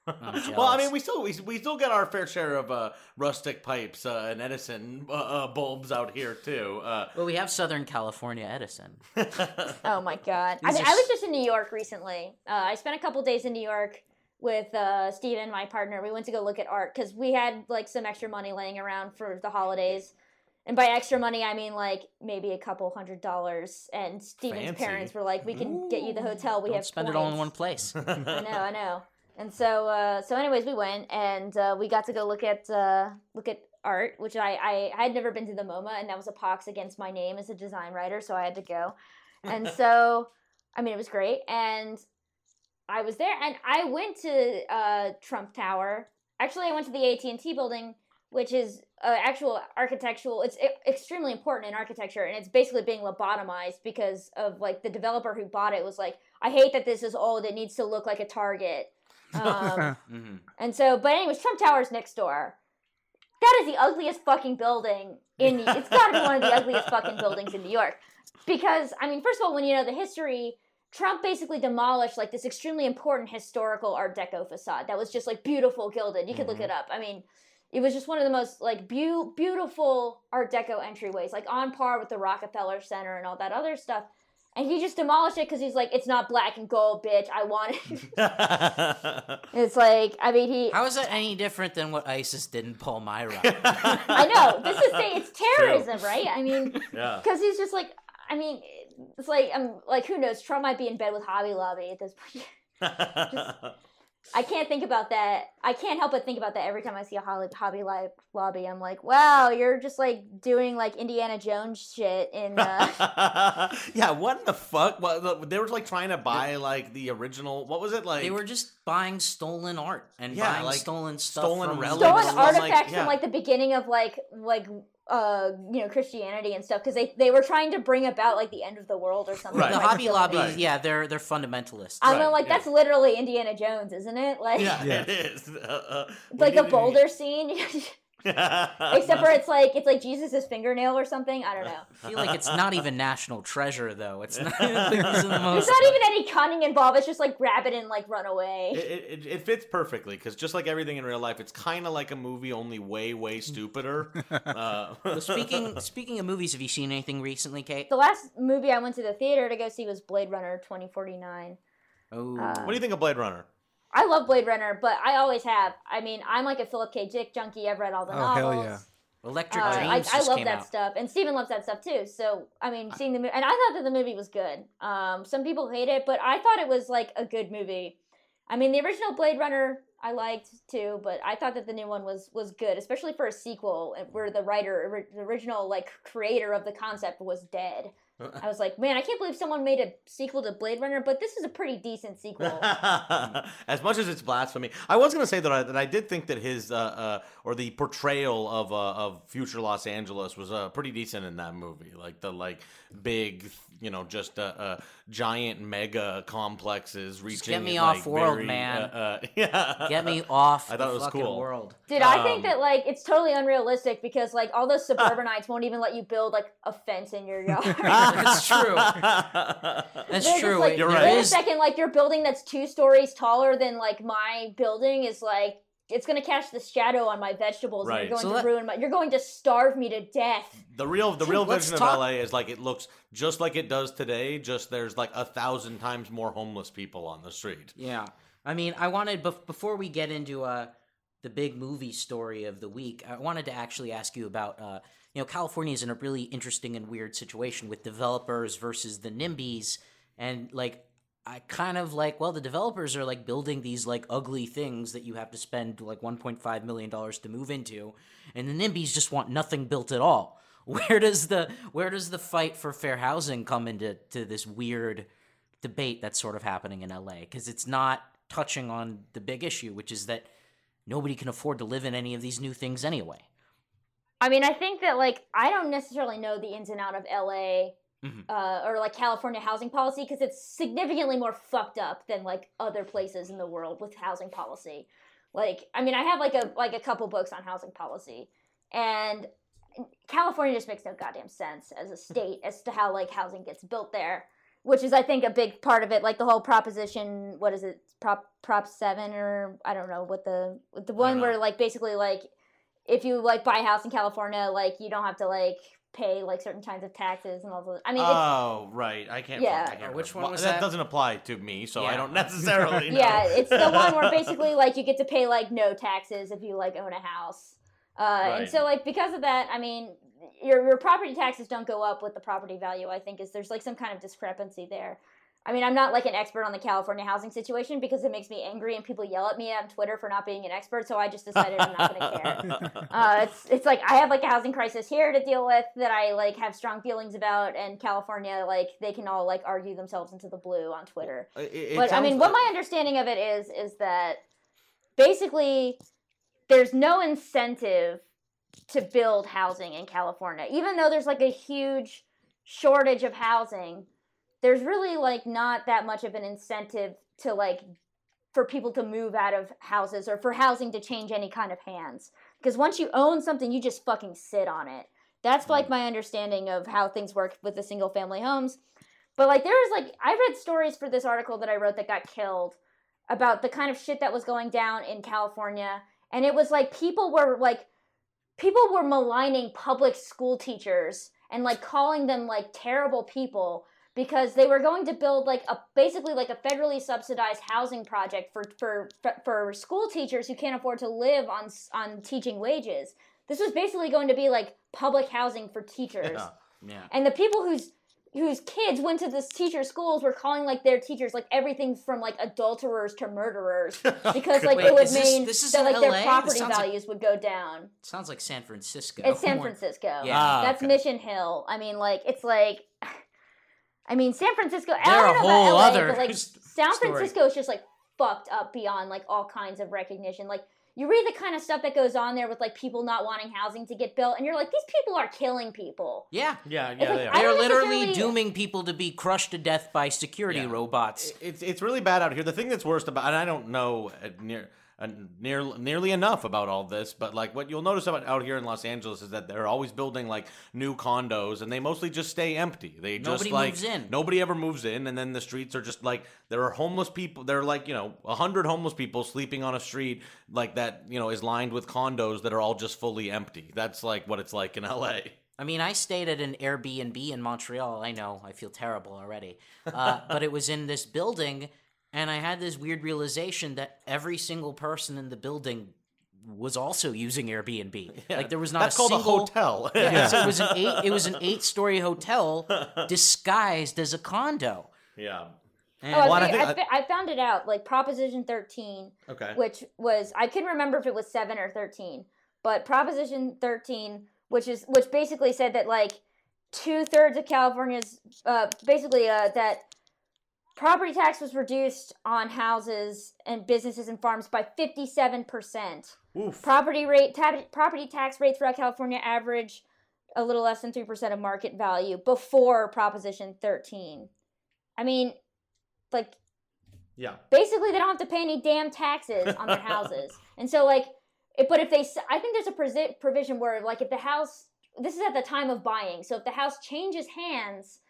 Speaker 1: I'm
Speaker 2: well, I mean, we still we, we still get our fair share of uh, rustic pipes uh, and Edison uh, uh, bulbs out here too. Uh,
Speaker 1: well, we have Southern California Edison.
Speaker 3: Oh my god! I mean,
Speaker 1: are
Speaker 3: I was just in New York recently. Uh, I spent a couple days in New York with uh, Steven, my partner. We went to go look at art because we had like some extra money laying around for the holidays. And by extra money, I mean like maybe a couple hundred dollars. And Steven's
Speaker 2: Fancy.
Speaker 3: parents were like, "We can get you the hotel. We
Speaker 1: Don't
Speaker 3: have
Speaker 1: spend it all in one place.
Speaker 3: I know, I know. And so, uh, so anyways, we went and uh, we got to go look at uh, look at art, which I, I I had never been to the MoMA, and that was a pox against my name as a design writer, so I had to go. And so, I mean, it was great, and I was there, and I went to uh, Trump Tower. Actually, I went to the AT and T building, which is uh, actual architectural. It's extremely important in architecture, and it's basically being lobotomized because of like the developer who bought it was like, I hate that this is old. It needs to look like a Target. Um,
Speaker 1: hmm
Speaker 3: and so, but anyways, Trump Tower's next door. That is the ugliest fucking building in. The, it's got to be one of the ugliest fucking buildings in New York, because I mean, first of all, when you know the history Trump basically demolished like this extremely important historical Art Deco facade that was just like beautiful gilded. You could look
Speaker 2: Mhm.
Speaker 3: it up. I mean, it was just one of the most like beau- beautiful Art Deco entryways, like on par with the Rockefeller Center and all that other stuff. And he just demolished it because he's like, it's not black and gold, bitch. I want it. it's like, I mean, he.
Speaker 1: How is that any different than what ISIS did in Palmyra?
Speaker 3: I know this is saying it's terrorism, right? I mean,
Speaker 2: yeah.
Speaker 3: because he's just like, I mean, it's like, I'm like, who knows? Trump might be in bed with Hobby Lobby at this point. I can't think about that. I can't help but think about that every time I see a Hobby, Hobby Lobby. I'm like, wow, you're just like doing like Indiana Jones shit in. Uh,
Speaker 2: yeah, what the fuck? Well, they were like trying to buy like the original. What was it like?
Speaker 1: they were just buying stolen art and
Speaker 2: Yeah,
Speaker 1: buying
Speaker 2: like,
Speaker 1: stolen stuff
Speaker 2: stolen
Speaker 1: from
Speaker 2: relics.
Speaker 3: stolen
Speaker 2: Like,
Speaker 3: artifacts
Speaker 2: yeah.
Speaker 3: from like the beginning of like like uh you know Christianity and stuff because they they were trying to bring about like the end of the world or something.
Speaker 2: Right.
Speaker 1: The
Speaker 3: like,
Speaker 1: Hobby Lobby,
Speaker 3: it.
Speaker 2: Right.
Speaker 1: yeah, they're they're fundamentalists.
Speaker 3: I mean,
Speaker 2: Right,
Speaker 3: like
Speaker 2: yeah.
Speaker 3: that's literally Indiana Jones, isn't it? Like,
Speaker 2: Yeah,
Speaker 4: Yeah.
Speaker 2: it is. Uh, uh,
Speaker 3: like a boulder scene. Except for it's like it's like Jesus's fingernail or something. I don't know.
Speaker 1: I feel like it's not even national treasure though. It's not. these are the most-
Speaker 3: There's not even any cunning involved. It's just like grab it and like run away.
Speaker 2: It, it, it fits perfectly because just like everything in real life, it's kind of like a movie, only way, way stupider. Uh,
Speaker 1: Well, speaking speaking of movies, have you seen anything recently, Kate?
Speaker 3: The last movie I went to the theater to go see was Blade Runner 2049.
Speaker 1: Oh,
Speaker 3: Uh,
Speaker 2: what do you think of Blade Runner?
Speaker 3: I love Blade Runner, but I always have. I mean, I'm like a Philip K. Dick junkie. I've read all the
Speaker 4: Oh,
Speaker 3: novels.
Speaker 4: hell yeah.
Speaker 1: Electric
Speaker 3: Uh, I,
Speaker 1: Dreams
Speaker 3: I
Speaker 1: just
Speaker 3: love
Speaker 1: came
Speaker 3: that
Speaker 1: out.
Speaker 3: stuff, and Steven loves that stuff too. So I mean, seeing the movie, and I thought that the movie was good. Um, some people hate it, but I thought it was like a good movie. I mean, the original Blade Runner I liked too, but I thought that the new one was was good, especially for a sequel where the writer, the original like creator of the concept was dead. I was like, man, I can't believe someone made a sequel to Blade Runner, but this is a pretty decent sequel.
Speaker 2: as much as it's blasphemy, I was gonna say that I, that I did think that his uh, uh, or the portrayal of uh, of future Los Angeles was uh, pretty decent in that movie. Like the like big, you know, just uh, uh, giant mega complexes reaching.
Speaker 1: get me
Speaker 2: in,
Speaker 1: off world,
Speaker 2: very,
Speaker 1: man.
Speaker 2: Uh, uh, yeah,
Speaker 1: Get me off
Speaker 2: I thought
Speaker 1: the
Speaker 2: it was
Speaker 1: fucking
Speaker 2: cool.
Speaker 1: world.
Speaker 3: Dude, I think
Speaker 2: Um,
Speaker 3: that like it's totally unrealistic because like all those suburbanites won't even let you build like a fence in your yard.
Speaker 1: That's true. That's
Speaker 3: They're
Speaker 1: true.
Speaker 3: like,
Speaker 2: You're right.
Speaker 3: Wait a second, like your building that's two stories taller than like my building is like it's gonna catch the shadow on my vegetables
Speaker 2: Right.
Speaker 3: and you're going
Speaker 1: So
Speaker 3: to
Speaker 1: let-
Speaker 3: ruin my you're going to starve me to death.
Speaker 2: The real the real
Speaker 1: Let's
Speaker 2: vision
Speaker 1: talk-
Speaker 2: of LA is like it looks just like it does today. Just there's like a thousand times more homeless people on the street.
Speaker 1: Yeah. I mean, I wanted bef- before we get into uh the big movie story of the week, I wanted to actually ask you about uh you know, California is in a really interesting and weird situation with developers versus the NIMBYs and like I kind of like well the developers are like building these like ugly things that you have to spend like 1.5 million dollars to move into and the NIMBYs just want nothing built at all. Where does the where does the fight for fair housing come into to this weird debate that's sort of happening in LA because it's not touching on the big issue, which is that nobody can afford to live in any of these new things anyway.
Speaker 3: I mean, I think that like I don't necessarily know the ins and out of LA
Speaker 1: Mhm.
Speaker 3: uh, or like California housing policy because it's significantly more fucked up than like other places in the world with housing policy. Like, I mean, I have like a like a couple books on housing policy, and California just makes no goddamn sense as a state as to how like housing gets built there, which is I think a big part of it. Like the whole proposition, what is it, prop prop seven or I don't know what the the one where like basically like if you like buy a house in California, like you don't have to like pay like certain kinds of taxes and all those. I mean, it's,
Speaker 2: Oh, right. I can't.
Speaker 3: Yeah.
Speaker 2: I can't
Speaker 1: Which one was
Speaker 2: that?
Speaker 1: that?
Speaker 2: doesn't apply to me, so I don't necessarily. know.
Speaker 3: yeah, it's the one where basically like you get to pay like no taxes if you like own a house. Uh, And so like because of that, I mean, your your property taxes don't go up with the property value. I think is there's like some kind of discrepancy there. I mean, I'm not like an expert on the California housing situation because it makes me angry and people yell at me on Twitter for not being an expert. So I just decided I'm not going to care. Uh, it's it's like I have like a housing crisis here to deal with that I like have strong feelings about, and California like they can all like argue themselves into the blue on Twitter.
Speaker 2: It- it
Speaker 3: but I mean,
Speaker 2: sounds
Speaker 3: what my understanding of it is is that basically there's no incentive to build housing in California, even though there's like a huge shortage of housing. There's really like not that much of an incentive to like for people to move out of houses or for housing to change any kind of hands. Because once you own something, you just fucking sit on it. That's like mm-hmm. my understanding of how things work with the single family homes. But like there was like I read stories for this article that I wrote that got killed about the kind of shit that was going down in California and it was like people were like people were maligning public school teachers and like calling them like terrible people because they were going to build like a basically like a federally subsidized housing project for for for school teachers who can't afford to live on on teaching wages. This was basically going to be like public housing for teachers.
Speaker 2: Yeah.
Speaker 1: Yeah.
Speaker 3: And the people whose whose kids went to this teacher schools were calling like their teachers like everything from like adulterers to murderers because like
Speaker 1: Wait,
Speaker 3: it would
Speaker 1: is this-
Speaker 3: mean
Speaker 1: this
Speaker 3: that like their
Speaker 1: LA?
Speaker 3: Property
Speaker 1: sounds like-
Speaker 3: values would go down.
Speaker 1: Sounds like San Francisco.
Speaker 3: It's San Francisco.
Speaker 1: Yeah.
Speaker 2: Ah,
Speaker 3: That's
Speaker 2: okay.
Speaker 3: Mission Hill. I mean, like it's like, I mean, San Francisco. I
Speaker 1: They're
Speaker 3: don't
Speaker 1: a
Speaker 3: know
Speaker 1: whole
Speaker 3: about LA,
Speaker 1: other
Speaker 3: but like
Speaker 1: st-
Speaker 3: San
Speaker 1: story.
Speaker 3: Francisco is just like fucked up beyond like all kinds of recognition. Like you read the kind of stuff that goes on there with like people not wanting housing to get built, and you're like, these people are killing people.
Speaker 1: Yeah.
Speaker 2: Yeah,
Speaker 3: like,
Speaker 2: yeah, they are.
Speaker 1: They're literally dooming people to be crushed to death by security
Speaker 2: Yeah.
Speaker 1: robots.
Speaker 2: It's it's really bad out here. The thing that's worst about, and I don't know uh, near. Uh, near, nearly enough about all this, but like what you'll notice about out here in Los Angeles is that they're always building like new condos, and they mostly just stay empty. They just
Speaker 1: Nobody
Speaker 2: like
Speaker 1: moves in.
Speaker 2: nobody ever moves in, and then the streets are just like there are homeless people. There are like you know a hundred homeless people sleeping on a street like that. You know is lined with condos that are all just fully empty. That's like what it's like in LA.
Speaker 1: I mean, I stayed at an Airbnb in Montreal. I know, I feel terrible already. Uh, but it was in this building, and I had this weird realization that every single person in the building was also using Airbnb. Like there was not
Speaker 2: That's
Speaker 1: a
Speaker 2: called
Speaker 1: single
Speaker 2: a hotel.
Speaker 1: Yeah, so it was an eight. It was an eight-story hotel disguised as a condo.
Speaker 2: yeah.
Speaker 1: And
Speaker 3: Oh, I,
Speaker 2: Well, and I
Speaker 3: figured- I,
Speaker 2: think-
Speaker 3: I found it out. Like Proposition 13,
Speaker 2: Okay.
Speaker 3: which was I couldn't remember if it was seven or 13, but Proposition 13, which is which basically said that like two thirds of California's uh, basically uh, that property tax was reduced on houses and businesses and farms by 57 percent.
Speaker 2: Oof.
Speaker 3: Property rate ta- property tax rate throughout California average a little less than 3% of market value before Proposition 13. I mean, like
Speaker 2: Yeah.
Speaker 3: basically they don't have to pay any damn taxes on their houses. And so like if, but if they I think there's a provision where like if the house this is at the time of buying. So if the house changes hands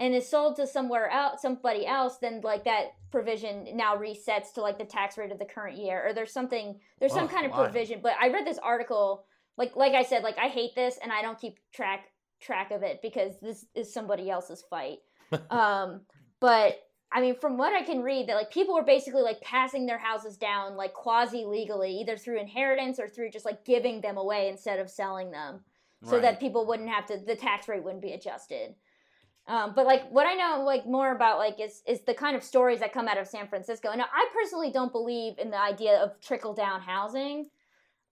Speaker 3: and is sold to somewhere else somebody else then like that provision now resets to like the tax rate of the current year or there's something there's some kind of
Speaker 2: why?
Speaker 3: provision but i read this article like like i said like i hate this and i don't keep track track of it because this is somebody else's fight um but i mean from what i can read that like people were basically like passing their houses down like quasi legally either through inheritance or through just like giving them away instead of selling them so
Speaker 1: Right.
Speaker 3: that people wouldn't have to the tax rate wouldn't be adjusted um, but like what I know like more about like is is the kind of stories that come out of San Francisco. And I personally don't believe in the idea of trickle down housing.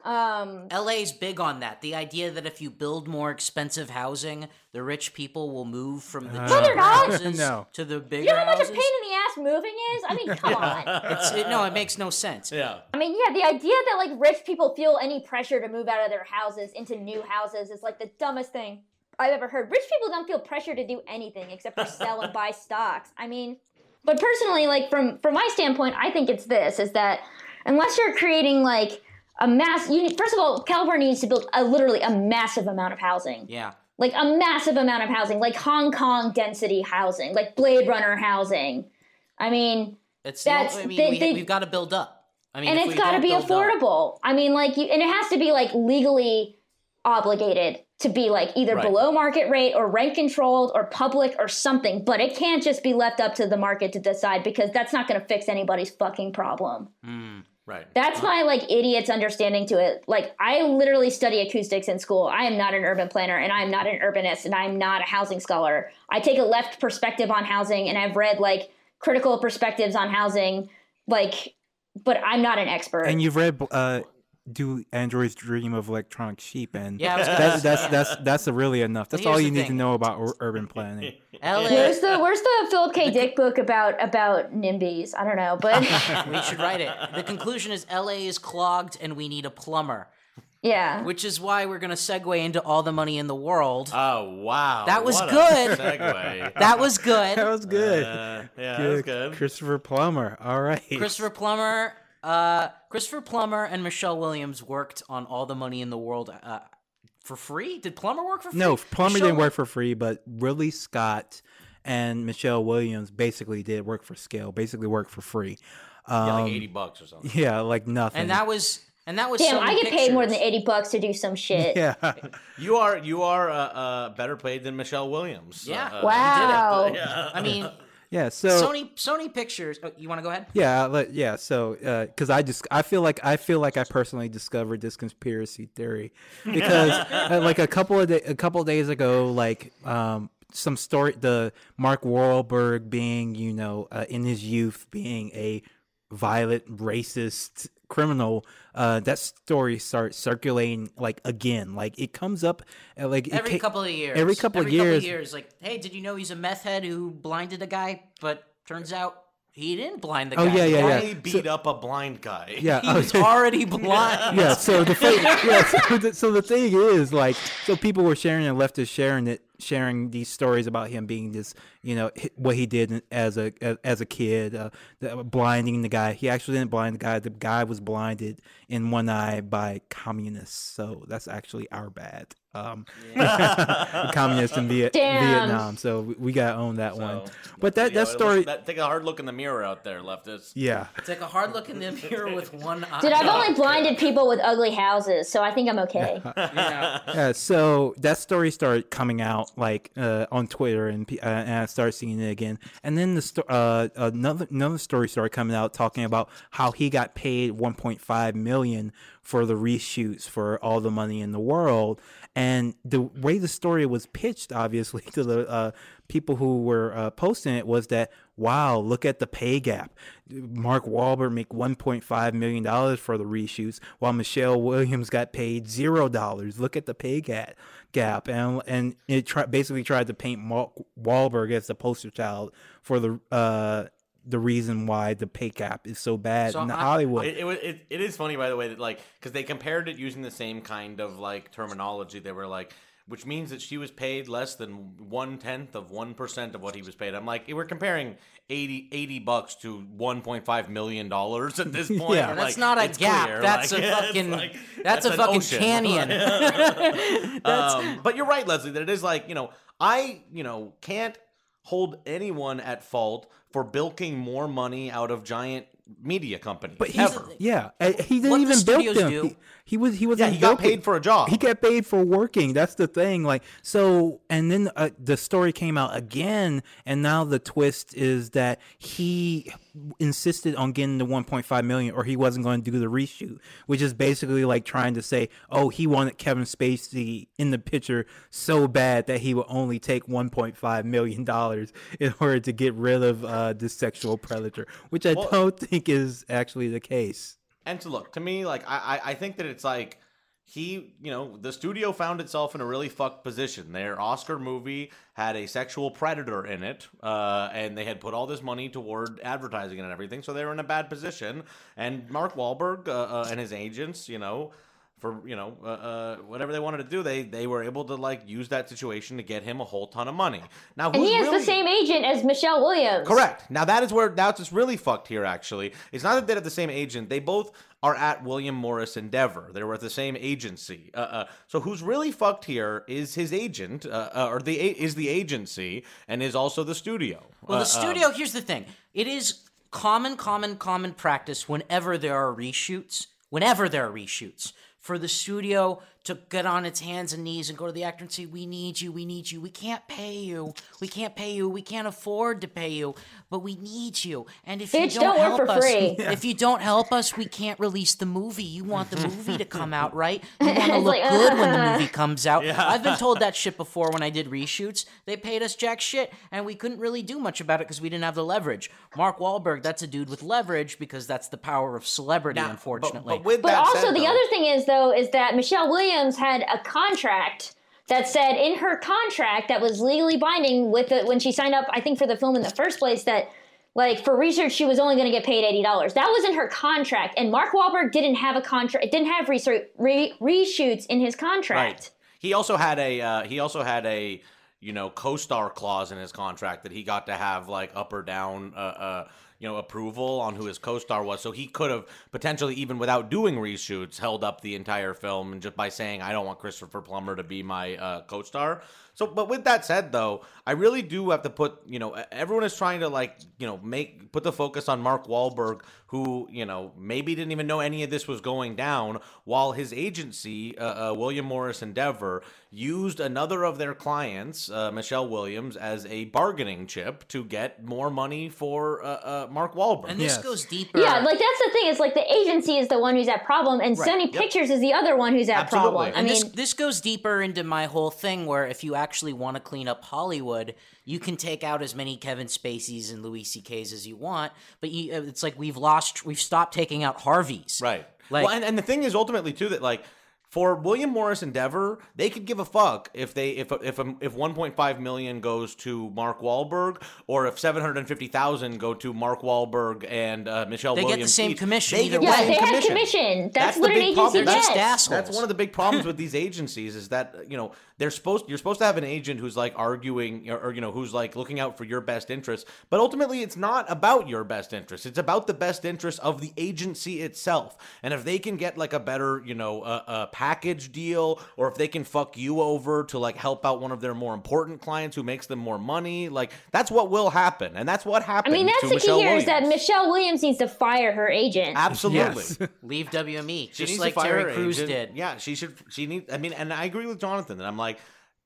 Speaker 3: Um,
Speaker 1: LA's big on that. The idea that if you build more expensive housing, the rich people will move from the
Speaker 4: No,
Speaker 3: they're not.
Speaker 1: houses
Speaker 4: No.
Speaker 1: to the bigger
Speaker 3: you know how much
Speaker 1: houses.
Speaker 3: a pain in the ass moving is? I mean, come on.
Speaker 1: It's, it, no, it makes no sense.
Speaker 2: Yeah.
Speaker 3: I mean, yeah, the idea that like rich people feel any pressure to move out of their houses into new houses is like the dumbest thing I've ever heard. Rich people don't feel pressure to do anything except for sell and buy stocks. I mean, but personally, like from from my standpoint, I think it's this: is that unless you're creating like a mass, you need, first of all, California needs to build a literally a massive amount of housing
Speaker 1: Yeah.
Speaker 3: like a massive amount of housing, like Hong Kong density housing, like Blade Runner housing. I mean,
Speaker 1: It's
Speaker 3: That's-
Speaker 1: I mean,
Speaker 3: they-
Speaker 1: we,
Speaker 3: they-
Speaker 1: we've got to build up. I mean,
Speaker 3: and it's got to be
Speaker 1: build up-
Speaker 3: affordable. I mean, like you, and it has to be like legally obligated to be like either
Speaker 2: Right.
Speaker 3: below market rate or rent controlled or public or something. But it can't just be left up to the market to decide because that's not going to fix anybody's fucking problem.
Speaker 1: Mm.
Speaker 2: Right.
Speaker 3: That's my like idiot's understanding to it. Like I literally study acoustics in school. I am not an urban planner and I am not an urbanist and I'm not a housing scholar. I take a left perspective on housing and I've read like critical perspectives on housing like but I'm not an expert.
Speaker 4: And you've read uh, "Do Androids Dream of Electronic Sheep?" And
Speaker 1: Yeah, I
Speaker 4: that's that's that's that's really enough. That's all you need
Speaker 1: thing.
Speaker 4: to know about ur- urban planning.
Speaker 1: LA.
Speaker 3: where's the where's the Philip K. Dick book about about NIMBYs? I don't know, but
Speaker 1: we should write it. The conclusion is LA is clogged and we need a plumber,
Speaker 3: yeah.
Speaker 1: which is why we're going to segue into all the money in the world.
Speaker 2: Oh wow.
Speaker 1: That was
Speaker 2: What
Speaker 1: good.
Speaker 2: segue.
Speaker 1: that was good.
Speaker 4: That was good.
Speaker 2: Uh, yeah, that was good.
Speaker 4: Christopher Plummer. All right.
Speaker 1: Christopher Plummer, uh, Christopher Plummer and Michelle Williams worked on All the Money in the World uh, for free. Did Plummer work for free?
Speaker 4: No, Plummer
Speaker 1: Michelle-
Speaker 4: didn't work for free, but Ridley Scott and Michelle Williams basically did work for scale, basically work for free. Um,
Speaker 2: Yeah, like eighty bucks or something.
Speaker 4: Yeah, like nothing.
Speaker 1: And that was and that was
Speaker 3: Damn,
Speaker 1: Sony
Speaker 3: I get paid more than eighty bucks to do some shit.
Speaker 4: yeah.
Speaker 2: You are you are uh, uh, better paid than Michelle Williams.
Speaker 1: Yeah.
Speaker 2: Uh, uh,
Speaker 3: Wow.
Speaker 2: Yeah.
Speaker 1: I mean,
Speaker 4: Yeah, so
Speaker 1: Sony Sony Pictures. Oh, you want to go ahead?
Speaker 4: Yeah, yeah. So, because I just I feel like I feel like I personally discovered this conspiracy theory because uh, like a couple of da- a couple of days ago, like um some story the Mark Wahlberg being you know uh, in his youth being a violent racist criminal uh that story starts circulating like again like it comes up uh, like
Speaker 1: Every
Speaker 4: ca-
Speaker 1: couple of years.
Speaker 4: every couple of
Speaker 1: every couple of years. Like, hey, did you know he's a meth head who blinded a guy? But turns out he didn't blind the guy.
Speaker 4: Oh,
Speaker 1: guy.
Speaker 4: yeah, yeah,
Speaker 2: Why
Speaker 4: yeah.
Speaker 2: beat up a blind guy?
Speaker 4: yeah
Speaker 1: He
Speaker 4: oh,
Speaker 1: was already blind.
Speaker 4: yeah so the thing yeah so the, so the thing is like so people were sharing and leftist sharing it sharing these stories about him being this you know what he did as a as, as a kid uh, the, blinding the guy he actually didn't blind the guy the guy was blinded in one eye by communists so that's actually our bad um communists in Viet- Vietnam so we, we gotta own that one but that
Speaker 2: Yeah,
Speaker 4: that story
Speaker 2: that- take a hard look in the mirror out there, leftists.
Speaker 4: yeah
Speaker 1: Take a hard look in the mirror with one eye.
Speaker 3: Dude, I've only blinded people with ugly houses, so I think I'm okay.
Speaker 1: Yeah.
Speaker 4: yeah, so that story started coming out like uh, on Twitter, and uh, and I started seeing it again. And then the sto- uh, another another story started coming out talking about how he got paid 1.5 million for the reshoots for all the money in the world. And the way the story was pitched, obviously, to the uh, people who were uh, posting it was that, wow, look at the pay gap. Mark Wahlberg make 1.5 million dollars for the reshoots, while Michelle Williams got paid zero dollars. Look at the pay gap. Gap and and it basically tried to paint Mark Wahlberg as the poster child for the uh, the reason why the pay gap is so bad
Speaker 1: So
Speaker 4: in
Speaker 1: I-
Speaker 4: Hollywood.
Speaker 2: It, it, it, it is funny, by the way, that like because they compared it using the same kind of like terminology. They were like, which means that she was paid less than one tenth of one percent of what he was paid. I'm like, we're comparing 80, 80 bucks to one point five million dollars at this point.
Speaker 4: Yeah.
Speaker 2: I'm
Speaker 1: That's
Speaker 2: like,
Speaker 1: not a gap.
Speaker 2: clear,
Speaker 1: That's
Speaker 2: like,
Speaker 1: a fucking.
Speaker 2: like-
Speaker 1: that's, a fucking
Speaker 2: ocean.
Speaker 1: canyon.
Speaker 2: um, but you're right, Leslie, that it is like, you know, I, you know, can't hold anyone at fault for bilking more money out of giant media companies.
Speaker 4: But he's
Speaker 2: ever.
Speaker 4: yeah, he didn't
Speaker 1: What
Speaker 4: even build
Speaker 1: studios
Speaker 4: them.
Speaker 1: do-
Speaker 4: He, was he was
Speaker 2: Yeah, he got paid for a job.
Speaker 4: He got paid for working. That's the thing. Like so, and then uh, the story came out again, and now the twist is that he insisted on getting the 1.5 million, or he wasn't going to do the reshoot, which is basically like trying to say, oh, he wanted Kevin Spacey in the picture so bad that he would only take 1.5 million dollars in order to get rid of uh, this sexual predator, which I
Speaker 2: Well-
Speaker 4: don't think is actually the case.
Speaker 2: And to look to me, like I, I, think that it's like he, you know, the studio found itself in a really fucked position. Their Oscar movie had a sexual predator in it, uh, and they had put all this money toward advertising and everything, so they were in a bad position. And Mark Wahlberg uh, uh, and his agents, you know. For you know, uh, uh, whatever they wanted to do, they they were able to like use that situation to get him a whole ton of money. Now,
Speaker 3: And he has
Speaker 2: really-
Speaker 3: the same agent as Michelle Williams.
Speaker 2: Correct. Now that is where now it's really fucked here. Actually, it's not that they have the same agent. They both are at William Morris Endeavor. They were at the same agency. Uh, uh, so who's really fucked here is his agent, uh, uh, or the is the agency, and is also the studio.
Speaker 1: Well,
Speaker 2: Uh,
Speaker 1: the studio. here's the thing. It is common, common, common practice whenever there are reshoots. Whenever there are reshoots, for the studio to get on its hands and knees and go to the actor and say, "We need you. We need you. We can't pay you. We can't pay you. We can't afford to pay you, but we need you. And if
Speaker 3: Bitch,
Speaker 1: you don't,
Speaker 3: don't
Speaker 1: help us,
Speaker 3: free.
Speaker 1: if you don't help us, we can't release the movie. You want the movie to come out, right? You want to look
Speaker 3: like,
Speaker 1: good when the movie comes out. I've been told that shit before when I did reshoots. They paid us jack shit, and we couldn't really do much about it because we didn't have the leverage. Mark Wahlberg, that's a dude with leverage because that's the power of celebrity,
Speaker 2: now, but-
Speaker 1: unfortunately.
Speaker 2: But, with
Speaker 3: But
Speaker 2: that
Speaker 3: also,
Speaker 2: said,
Speaker 3: the
Speaker 2: though-
Speaker 3: other thing is, though, is that Michelle Williams had a contract that said in her contract that was legally binding with the, when she signed up, I think, for the film in the first place, that like for research she was only going to get paid eighty dollars. That was in her contract, and Mark Wahlberg didn't have a contract. It didn't have research re, reshoots in his contract.
Speaker 2: Right. He also had a uh, he also had a you know co-star clause in his contract that he got to have like up or down uh, uh you know approval on who his co-star was. So he could have potentially even without doing reshoots held up the entire film and just by saying i don't want christopher plummer to be my uh, co-star. So but with that said though i really do have to put you know everyone is trying to like you know make put the focus on mark Wahlberg, who you know maybe didn't even know any of this was going down while his agency uh, uh, william morris endeavor used another of their clients uh, michelle williams as a bargaining chip to get more money for uh, uh, mark Wahlberg.
Speaker 1: And this
Speaker 4: Yes.
Speaker 1: goes deeper.
Speaker 3: Yeah, like that's the thing. Is like the agency is the one who's at problem, and
Speaker 1: Right.
Speaker 3: Sony
Speaker 2: Yep.
Speaker 3: Pictures is the other one who's at
Speaker 2: Absolutely.
Speaker 3: problem. I
Speaker 1: and
Speaker 3: mean,
Speaker 1: this this goes deeper into my whole thing where if you actually want to clean up Hollywood, you can take out as many Kevin Spaceys and Louis C.K.'s as you want, but you, uh, it's like we've lost, we've stopped taking out Harveys.
Speaker 2: Right.
Speaker 1: Like-
Speaker 2: well, and, and the thing is ultimately too that like for William Morris Endeavor, they could give a fuck if they if if um, if 1.5 million goes to Mark Wahlberg or if 750,000 go to Mark Wahlberg and uh, Michelle
Speaker 1: They get the same
Speaker 2: each.
Speaker 1: commission
Speaker 2: They
Speaker 1: either
Speaker 2: get the
Speaker 3: yeah,
Speaker 2: same
Speaker 3: they have
Speaker 2: commission.
Speaker 3: commission. That's,
Speaker 2: the
Speaker 3: what an agency
Speaker 2: problem.
Speaker 3: Gets.
Speaker 1: just assholes.
Speaker 2: That's one of the big problems with these agencies is that you know they're supposed you're supposed to have an agent who's like arguing or, or, you know who's like looking out for your best interests, but ultimately it's not about your best interests. It's about the best interests of the agency itself. And if they can get like a better you know a, uh, package deal, or if they can fuck you over to like help out one of their more important clients who makes them more money, like that's what will happen, and that's what
Speaker 3: happens.
Speaker 2: I
Speaker 3: mean, that's
Speaker 2: to
Speaker 3: the
Speaker 2: Michelle
Speaker 3: key here is that Michelle Williams needs to fire her agent.
Speaker 2: Absolutely.
Speaker 4: Yes.
Speaker 1: Leave WME,
Speaker 2: She
Speaker 1: just
Speaker 2: needs
Speaker 1: like
Speaker 2: to fire
Speaker 1: Terry
Speaker 2: her
Speaker 1: Crews
Speaker 2: agent.
Speaker 1: did.
Speaker 2: Yeah, she should. She needs. I mean, and I agree with Jonathan that I'm like,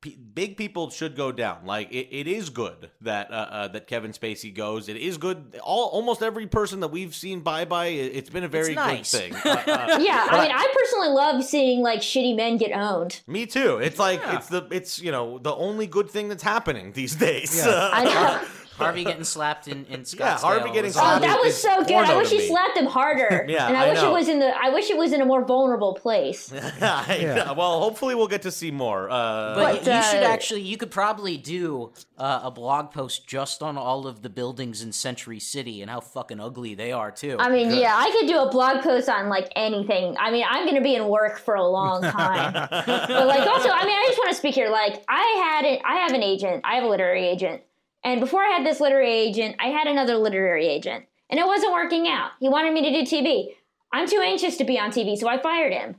Speaker 2: p- big people should go down. Like it, it is good that uh, uh, that Kevin Spacey goes. It is good. All almost every person that we've seen bye bye. It, it's been a very
Speaker 1: nice.
Speaker 2: good thing. Uh, uh,
Speaker 3: yeah, I mean, I personally love seeing like shitty men get owned.
Speaker 2: me too. It's like
Speaker 1: Yeah.
Speaker 2: it's the it's you know the only good thing that's happening these days.
Speaker 4: Yeah.
Speaker 3: I know.
Speaker 1: Harvey getting slapped in, in Scottsdale.
Speaker 2: Yeah, Harvey getting
Speaker 1: was-
Speaker 3: Oh,
Speaker 2: slapped
Speaker 3: that
Speaker 2: is-
Speaker 3: was so good. I wish
Speaker 2: to
Speaker 3: he slapped him harder.
Speaker 2: Yeah,
Speaker 3: and I,
Speaker 2: I
Speaker 3: wish
Speaker 2: know.
Speaker 3: it was in the. I wish it was in a more vulnerable place.
Speaker 2: Yeah. Well, hopefully we'll get to see more. Uh,
Speaker 1: But
Speaker 3: But,
Speaker 1: you, you should
Speaker 3: uh,
Speaker 1: actually, you could probably do uh, a blog post just on all of the buildings in Century City and how fucking ugly they are too.
Speaker 3: I mean, yeah, I could do a blog post on like anything. I mean, I'm gonna be in work for a long time. but like, also, I mean, I just want to speak here. Like, I had it. I have an agent. I have a literary agent. And before I had this literary agent, I had another literary agent, and it wasn't working out. He wanted me to do TV. I'm too anxious to be on TV, so I fired him.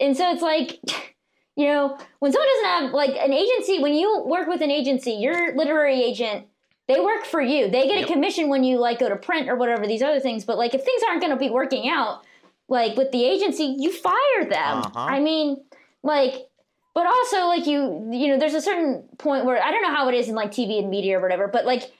Speaker 3: And so it's like, you know, when someone doesn't have like an agency, when you work with an agency, your literary agent, they work for you. They get a commission when you like go to print or whatever these other things. But like if things aren't going to be working out, like with the agency, you fire them.
Speaker 2: Uh-huh.
Speaker 3: I mean, like, but also like you, you know, there's a certain point where I don't know how it is in like TV and media or whatever, but like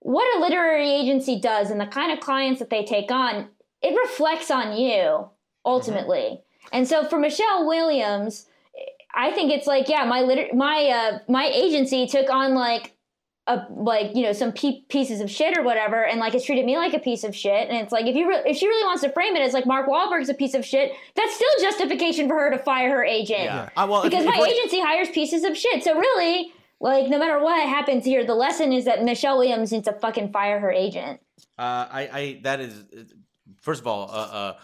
Speaker 3: what a literary agency does and the kind of clients that they take on, it reflects on you ultimately. And so for Michelle Williams, I think it's like, yeah, my liter- my uh, my agency took on like a like you know some pe- pieces of shit or whatever, and like it's treated me like a piece of shit. And it's like if you re- if she really wants to frame it as like Mark Wahlberg's a piece of shit, that's still justification for her to fire her agent.
Speaker 2: yeah. Uh, well,
Speaker 3: Because
Speaker 2: if
Speaker 3: my
Speaker 2: we're-
Speaker 3: agency hires pieces of shit. So really, like no matter what happens here, the lesson is that Michelle Williams needs to fucking fire her agent.
Speaker 2: Uh, I, I, that is, first of all, uh, uh,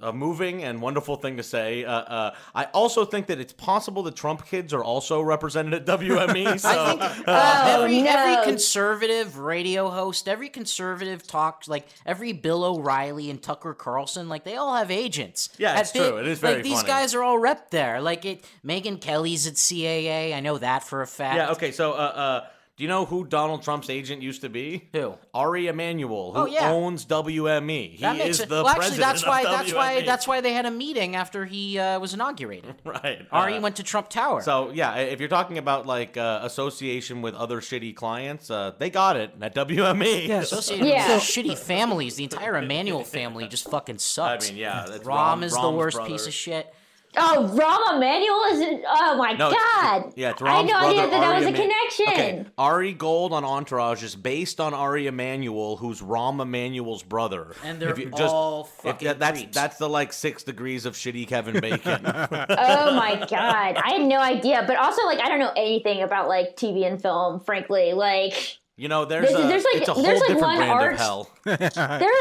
Speaker 2: a moving and wonderful thing to say. Uh, uh, I also think that it's possible the Trump kids are also represented at WME. So,
Speaker 1: I think
Speaker 2: uh,
Speaker 3: Oh,
Speaker 1: every
Speaker 3: no.
Speaker 1: every conservative radio host, every conservative talk, like every Bill O'Reilly and Tucker Carlson, like they all have agents.
Speaker 2: Yeah,
Speaker 1: At
Speaker 2: it's true. It is very
Speaker 1: like these
Speaker 2: funny.
Speaker 1: guys are all rep there. Like it, Megyn Kelly's at CAA. I know that for a fact.
Speaker 2: yeah, okay. So, uh, uh, do you know who Donald Trump's agent used to be?
Speaker 1: Who?
Speaker 2: Ari Emanuel, who
Speaker 1: Oh, yeah.
Speaker 2: owns WME. He
Speaker 1: That makes
Speaker 2: is
Speaker 1: sense.
Speaker 2: the
Speaker 1: well, actually,
Speaker 2: president
Speaker 1: that's why.
Speaker 2: of
Speaker 1: That's why. That's why they had a meeting after he uh, was inaugurated.
Speaker 2: right.
Speaker 1: Ari
Speaker 2: uh,
Speaker 1: went to Trump Tower.
Speaker 2: So yeah, if you're talking about like uh, association with other shitty clients, uh, they got it at WME.
Speaker 4: Yeah,
Speaker 1: Associated
Speaker 3: Yeah.
Speaker 1: with shitty families, the entire Emanuel family just fucking sucks.
Speaker 2: I mean, yeah, that's
Speaker 1: Rahm, is the worst
Speaker 2: brother.
Speaker 1: piece of shit.
Speaker 3: Oh, Rahm Emanuel is. Oh my
Speaker 2: No, it's-
Speaker 3: god!
Speaker 2: Yeah, it's right.
Speaker 3: I had no idea
Speaker 2: brother,
Speaker 3: that that
Speaker 2: Ari
Speaker 3: was a
Speaker 2: Eman-
Speaker 3: connection.
Speaker 2: Okay, Ari Gold on Entourage is based on Ari Emanuel, who's Rahm Emanuel's brother.
Speaker 1: And they're
Speaker 2: If you
Speaker 1: all
Speaker 2: if-
Speaker 1: fucking
Speaker 2: that- that's
Speaker 1: creeps.
Speaker 2: that's the like six degrees of shitty Kevin Bacon.
Speaker 3: oh my god, I had no idea. But also, like, I don't know anything about like TV and film. Frankly, like,
Speaker 2: you know, there's
Speaker 3: There's-
Speaker 2: a
Speaker 3: there's, like-
Speaker 2: it's a whole
Speaker 3: there's, like,
Speaker 2: different
Speaker 3: one
Speaker 2: brand
Speaker 3: art-
Speaker 2: of hell.
Speaker 3: there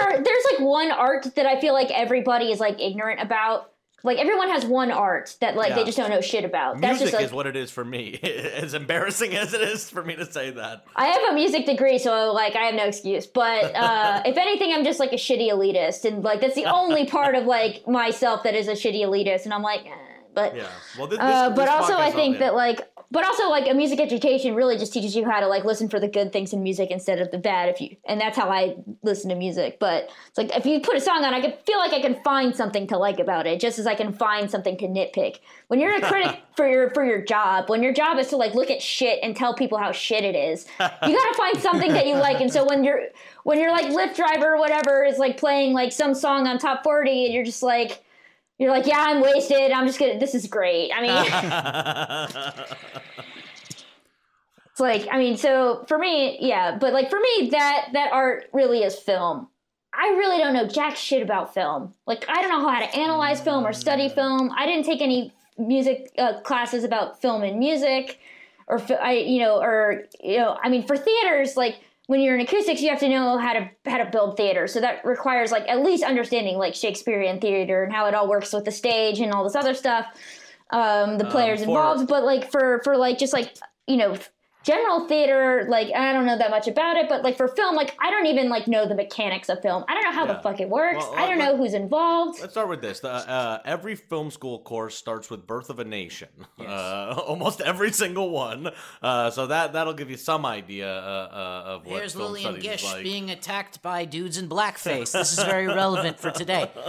Speaker 3: are there's like one art that I feel like everybody is like ignorant about. Like everyone has one art that like they just don't know shit about. That's
Speaker 2: Music
Speaker 3: just like
Speaker 2: is what it is for me. as embarrassing as it is for me to say that.
Speaker 3: I have a music degree, so like I have no excuse. But uh, if anything, I'm just like a shitty elitist, and like that's the only part of like myself that is a shitty elitist, and I'm like, eh. But
Speaker 2: Yeah. Well, this,
Speaker 3: uh,
Speaker 2: this-
Speaker 3: but
Speaker 2: this
Speaker 3: also I think that like, but also like a music education really just teaches you how to like listen for the good things in music instead of the bad. If you and that's how I listen to music. But it's like if you put a song on, I can feel like I can find something to like about it, just as I can find something to nitpick. When you're a critic for your for your job, when your job is to like look at shit and tell people how shit it is, you gotta find something that you like. And so when you're when you're like Lyft driver or whatever is like playing like some song on top forty, and you're just like. You're like, yeah, I'm wasted. I'm just gonna. This is great. I mean, It's like, I mean, so for me, yeah, but like for me, that that art really is film. I really don't know jack shit about film. Like, I don't know how to analyze film or study film. I didn't take any music uh, classes about film and music, or I, you know, or you know, I mean, for theaters, like when you're in acoustics, you have to know how to how to build theater. So that requires like at least understanding like Shakespearean theater and how it all works with the stage and all this other stuff. Um, the players
Speaker 2: for-
Speaker 3: involved, but like for for like just like you know general theater like i don't know that much about it but like for film like i don't even like know the mechanics of film i don't know how
Speaker 2: Yeah.
Speaker 3: the fuck it works
Speaker 2: Well,
Speaker 3: i don't
Speaker 2: let-
Speaker 3: know who's involved
Speaker 2: Let's start with this. The, uh, every film school course starts with "Birth of a Nation." Uh, almost every single one. Uh, so that that'll give you some idea uh, uh, of what
Speaker 1: Here's
Speaker 2: film
Speaker 1: Lillian Gish
Speaker 2: like.
Speaker 1: being attacked by dudes in blackface. This is very relevant for today.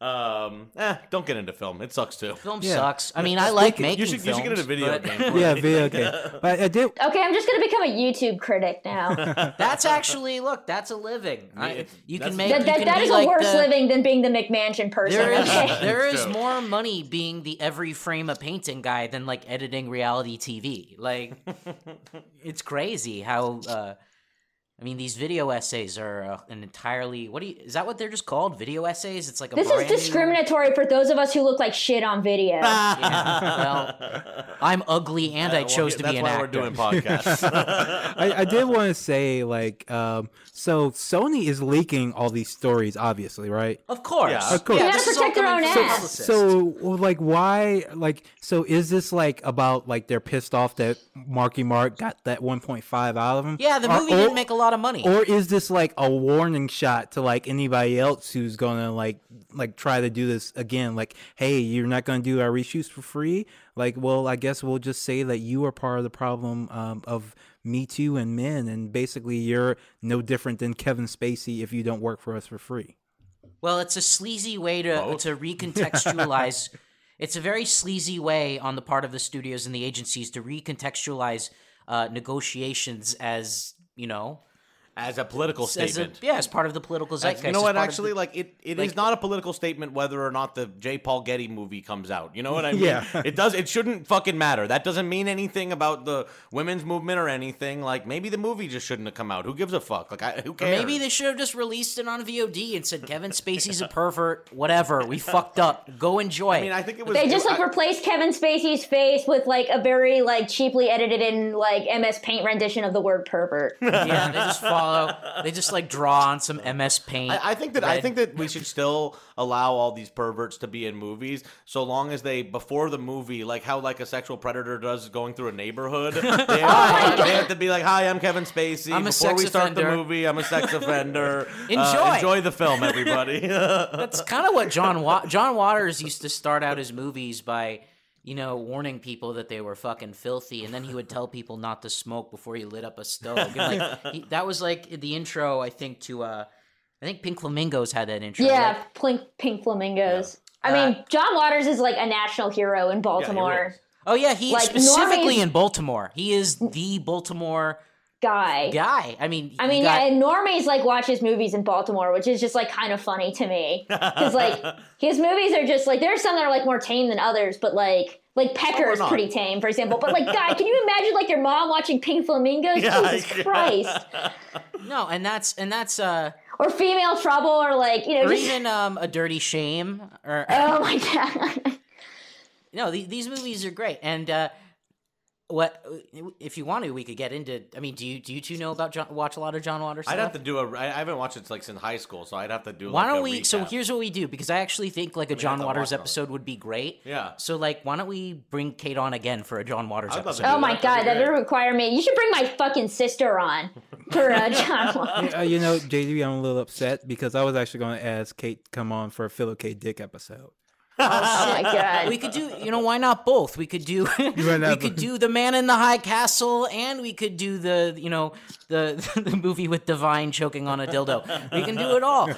Speaker 2: Um, eh, don't get into film. It sucks too.
Speaker 1: Film
Speaker 4: Yeah.
Speaker 1: sucks. I mean, I like
Speaker 4: Speaking-
Speaker 1: making
Speaker 2: You should you should get into
Speaker 1: films,
Speaker 2: video
Speaker 1: but
Speaker 2: games.
Speaker 4: yeah, video game. But I did.
Speaker 3: okay i'm just gonna become a youtube critic now that,
Speaker 1: That's actually look. That's a living. I,
Speaker 2: it's-
Speaker 1: you
Speaker 2: that's-
Speaker 1: can make.
Speaker 2: That-
Speaker 1: you
Speaker 3: that,
Speaker 1: can
Speaker 3: that
Speaker 1: be
Speaker 3: is a
Speaker 1: like
Speaker 3: worse
Speaker 1: the-
Speaker 3: living than being the mcmansion person
Speaker 1: There is
Speaker 3: okay?
Speaker 1: there
Speaker 2: It's
Speaker 1: is
Speaker 2: true.
Speaker 1: more money being the every frame a painting guy than like editing reality TV. Like it's crazy how uh I mean these video essays are uh, an entirely what do you is that what they're just called? Video essays? It's like a
Speaker 3: this is
Speaker 1: brand new-
Speaker 3: discriminatory for those of us who look like shit on video
Speaker 1: Yeah, well, I'm ugly and I
Speaker 2: Well,
Speaker 1: chose
Speaker 2: yeah,
Speaker 1: to be an actor.
Speaker 2: That's why
Speaker 1: actor.
Speaker 2: we're doing podcasts.
Speaker 4: I, I did want to say like um so Sony is leaking all these stories obviously right
Speaker 1: Of course.
Speaker 2: Yeah.
Speaker 4: Of course.
Speaker 1: Yeah,
Speaker 4: You
Speaker 3: gotta
Speaker 1: this is all
Speaker 3: protect their own ass.
Speaker 1: publicists.
Speaker 4: so like why like so is this like about like they're pissed off that Marky Mark got that 1.5 out of him
Speaker 1: yeah, the movie
Speaker 4: or-
Speaker 1: didn't make a lot of money.
Speaker 4: or is this like a warning shot to like anybody else who's gonna like like try to do this again like hey you're not gonna do our reshoots for free like well i guess we'll just say that you are part of the problem um, of me too and men and basically you're no different than kevin spacey if you don't work for us for free
Speaker 1: Well, it's a sleazy way to
Speaker 2: Both.
Speaker 1: to recontextualize. it's a very sleazy way on the part of the studios and the agencies to recontextualize uh, negotiations as you know
Speaker 2: As a political
Speaker 1: as a,
Speaker 2: statement.
Speaker 1: yeah as part of the political zeitgeist.
Speaker 2: you know what? Actually,
Speaker 1: the-
Speaker 2: like it, it is
Speaker 1: like-
Speaker 2: not a political statement whether or not the J. Paul Getty movie comes out. You know what I mean?
Speaker 4: Yeah.
Speaker 2: It does. It shouldn't fucking matter. That doesn't mean anything about the women's movement or anything. Like maybe the movie just shouldn't have come out. Who gives a fuck? Like I, who
Speaker 1: Or
Speaker 2: cares?
Speaker 1: maybe they should have just released it on VOD and said Kevin Spacey's a pervert. Whatever, we fucked up. Go enjoy.
Speaker 2: I mean, I think it was.
Speaker 3: they just
Speaker 2: it-
Speaker 3: like
Speaker 2: I-
Speaker 3: replaced kevin spacey's face with like a very like cheaply edited in like ms paint rendition of the word pervert
Speaker 1: yeah, they just follow. They just like draw on some MS Paint.
Speaker 2: I, I think that I think that we should still allow all these perverts to be in movies, so long as they before the movie, like how like a sexual predator does going through a neighborhood. They have, they have to be like, "Hi, I'm Kevin Spacey."
Speaker 1: I'm
Speaker 2: before we start the movie, I'm a sex offender. Uh,
Speaker 1: Enjoy.
Speaker 2: enjoy the film, everybody.
Speaker 1: That's kind of what John Wa- John Waters used to start out his movies by, you know, warning people that they were fucking filthy, and then he would tell people not to smoke before he lit up a stove. And, like he, that was like the intro, I think to uh, I think Pink Flamingos had that intro.
Speaker 3: yeah
Speaker 1: like-
Speaker 3: pink, pink flamingos i
Speaker 1: Uh,
Speaker 3: mean john waters is like a national hero in baltimore
Speaker 2: is.
Speaker 1: oh yeah, he
Speaker 3: Like,
Speaker 1: specifically
Speaker 3: normies-
Speaker 1: in Baltimore. He is the Baltimore
Speaker 3: guy
Speaker 1: guy. I mean,
Speaker 3: I mean,
Speaker 1: got-
Speaker 3: yeah, and normies like watches movies in Baltimore, which is just like kind of funny to me because like his movies are just like there's some that are like more tame than others, but like like Pecker is pretty tame, for example. But like, guy, can you imagine like your mom watching Pink Flamingos?
Speaker 2: Yeah,
Speaker 3: Jesus
Speaker 2: yeah.
Speaker 3: Christ!
Speaker 1: no, and that's and that's uh,
Speaker 3: Or Female Trouble, or like you know,
Speaker 1: or
Speaker 3: just
Speaker 1: even um, a Dirty Shame, or
Speaker 3: oh my god.
Speaker 1: no, the, these movies are great, and uh, what if you want to? We could get into. I mean, do you do you two know about John, watch a lot of John Waters?
Speaker 2: I'd have to do a i haven't watched it like since high school, so I'd have to do.
Speaker 1: Why
Speaker 2: like,
Speaker 1: don't
Speaker 2: a
Speaker 1: we? So here's what we do because I actually think like a
Speaker 2: have
Speaker 1: John Waters
Speaker 2: watch it.
Speaker 1: episode would be great.
Speaker 2: Yeah.
Speaker 1: So like, why don't we bring Kate on again for a John Waters
Speaker 2: I'd love to
Speaker 1: episode?
Speaker 3: Oh my
Speaker 2: that. That'd
Speaker 3: god, that would require me. You should bring my fucking sister on for uh, John Waters.
Speaker 4: Uh, you know, JD, I'm a little upset because I was actually going to ask Kate to come on for a Philip K. Dick episode.
Speaker 3: Oh my god.
Speaker 1: we could do you know why not both we could do we could do the man in the high castle and we could do the you know the the movie with divine choking on a dildo we can do it all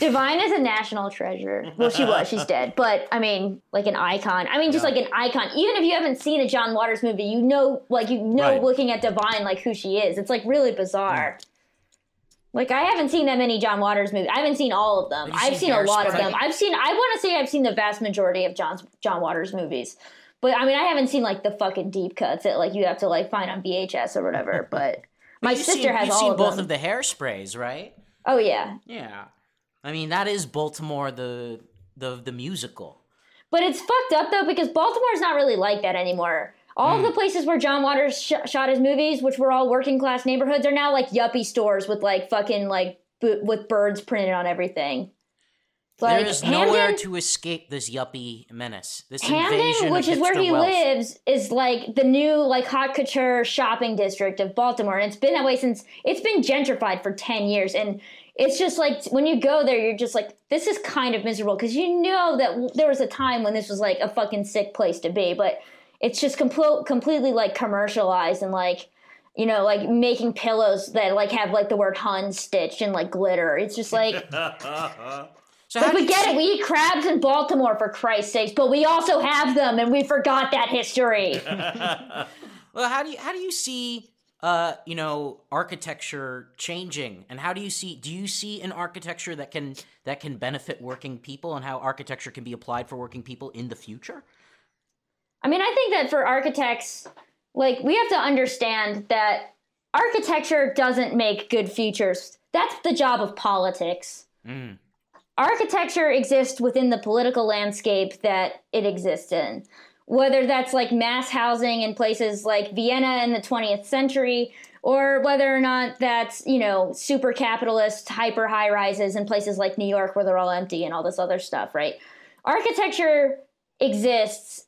Speaker 3: Divine is a national treasure. Well, she was. She's dead. But I mean, like an icon. I mean, just
Speaker 2: Yeah.
Speaker 3: like an icon. Even if you haven't seen a John Waters movie, you know, like you know,
Speaker 2: Right.
Speaker 3: looking at Divine, like who she is. It's like really bizarre. Like I haven't seen that many John Waters movies. I haven't seen all of them. I've
Speaker 1: seen
Speaker 3: seen a lot of them. I've seen. I want to say I've seen the vast majority of John's John Waters movies. But I mean, I haven't seen like the fucking deep cuts that like you have to like find on VHS or whatever. But my
Speaker 1: You've
Speaker 3: sister
Speaker 1: seen,
Speaker 3: has
Speaker 1: you've
Speaker 3: all
Speaker 1: seen
Speaker 3: of
Speaker 1: both
Speaker 3: them.
Speaker 1: of the hairsprays right
Speaker 3: oh yeah,
Speaker 1: yeah i mean that is baltimore the the the musical
Speaker 3: But it's fucked up though because Baltimore's not really like that anymore. All of the places where John Waters sh- shot his movies, which were all working class neighborhoods, are now like yuppie stores with like fucking like b- with birds printed on everything. Like
Speaker 1: there is nowhere to escape this yuppie menace this invasion
Speaker 3: Hampden,
Speaker 1: of
Speaker 3: which is where he
Speaker 1: wealth.
Speaker 3: lives, is like the new like haute couture shopping district of Baltimore, and it's been that way since it's been gentrified for ten years, and it's just like when you go there, you're just like, this is kind of miserable because you know that there was a time when this was like a fucking sick place to be, but it's just compl- completely like commercialized and like. You know, like making pillows that like have like the word Hun stitched and like glitter. It's just like
Speaker 1: so
Speaker 3: like we get
Speaker 1: see-
Speaker 3: it. We eat crabs in Baltimore for Christ's sakes, but we also have them, and we forgot that history.
Speaker 1: Well, how do you how do you see uh you know architecture changing, and how do you see do you see an architecture that can that can benefit working people, and how architecture can be applied for working people in the future?
Speaker 3: I mean, I think that for architects, like we have to understand that architecture doesn't make good futures. That's the job of politics.
Speaker 1: Mm.
Speaker 3: Architecture exists within the political landscape that it exists in. Whether that's like mass housing in places like Vienna in the 20th century, or whether or not that's, you know, super capitalist hyper high rises in places like New York where they're all empty and all this other stuff, right? Architecture exists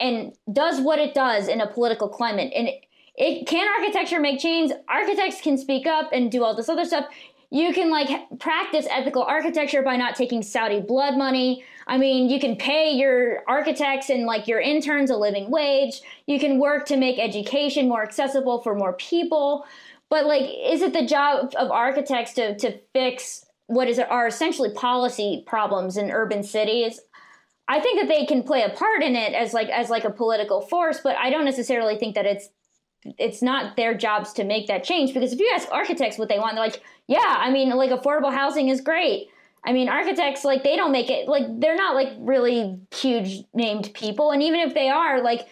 Speaker 3: and does what it does in a political climate. And it, it can architecture make change. Architects can speak up and do all this other stuff. You can like practice ethical architecture by not taking Saudi blood money. I mean, you can pay your architects and like your interns a living wage. You can work to make education more accessible for more people. But like, is it the job of architects to to fix what is are essentially policy problems in urban cities? I think that they can play a part in it as like as like a political force, but I don't necessarily think that it's it's not their jobs to make that change because if you ask architects what they want, they're like, yeah, I mean, like affordable housing is great. I mean, architects like they don't make it like they're not like really huge named people, and even if they are, like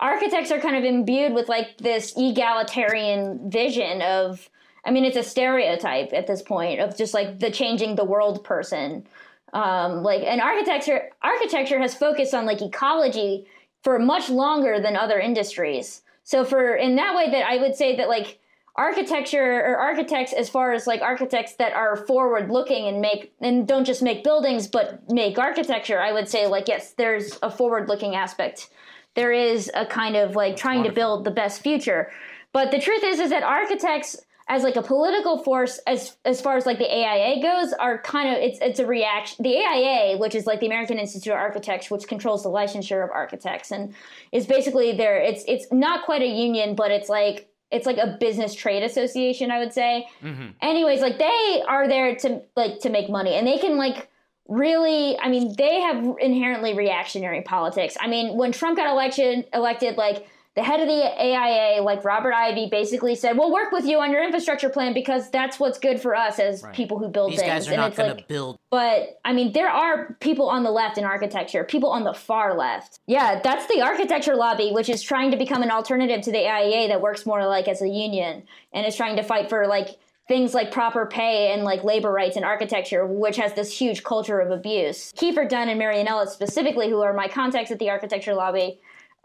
Speaker 3: architects are kind of imbued with like this egalitarian vision of I mean, it's a stereotype at this point of just like the changing the world person. Um, like, and architecture architecture has focused on like ecology for much longer than other industries. So for in that way, that I would say that like architecture or architects, as far as like architects that are forward looking and make and don't just make buildings but make architecture, I would say like yes, there's a forward looking aspect. There is a kind of like trying to build the best future. But the truth is, is that architects as like a political force as as far as like the AIA goes are kind of it's it's a reaction the AIA which is like the American Institute of Architects which controls the licensure of architects and is basically there it's it's not quite a union but it's like it's like a business trade association I would say. Mm-hmm. Anyways like they are there to like to make money and they can like really i mean they have inherently reactionary politics. I mean when trump got election elected like the head of the aia like robert ivy basically said we'll work with you on your infrastructure plan because that's what's good for us as
Speaker 1: Right.
Speaker 3: people who build
Speaker 1: These
Speaker 3: things
Speaker 1: guys are
Speaker 3: and
Speaker 1: not
Speaker 3: it's like
Speaker 1: build.
Speaker 3: but I mean, there are people on the left in architecture, people on the far left. Yeah, that's the architecture lobby, which is trying to become an alternative to the AIA that works more like as a union and is trying to fight for like things like proper pay and like labor rights in architecture, which has this huge culture of abuse. Keefer Dunn and Marianela specifically, who are my contacts at the architecture lobby,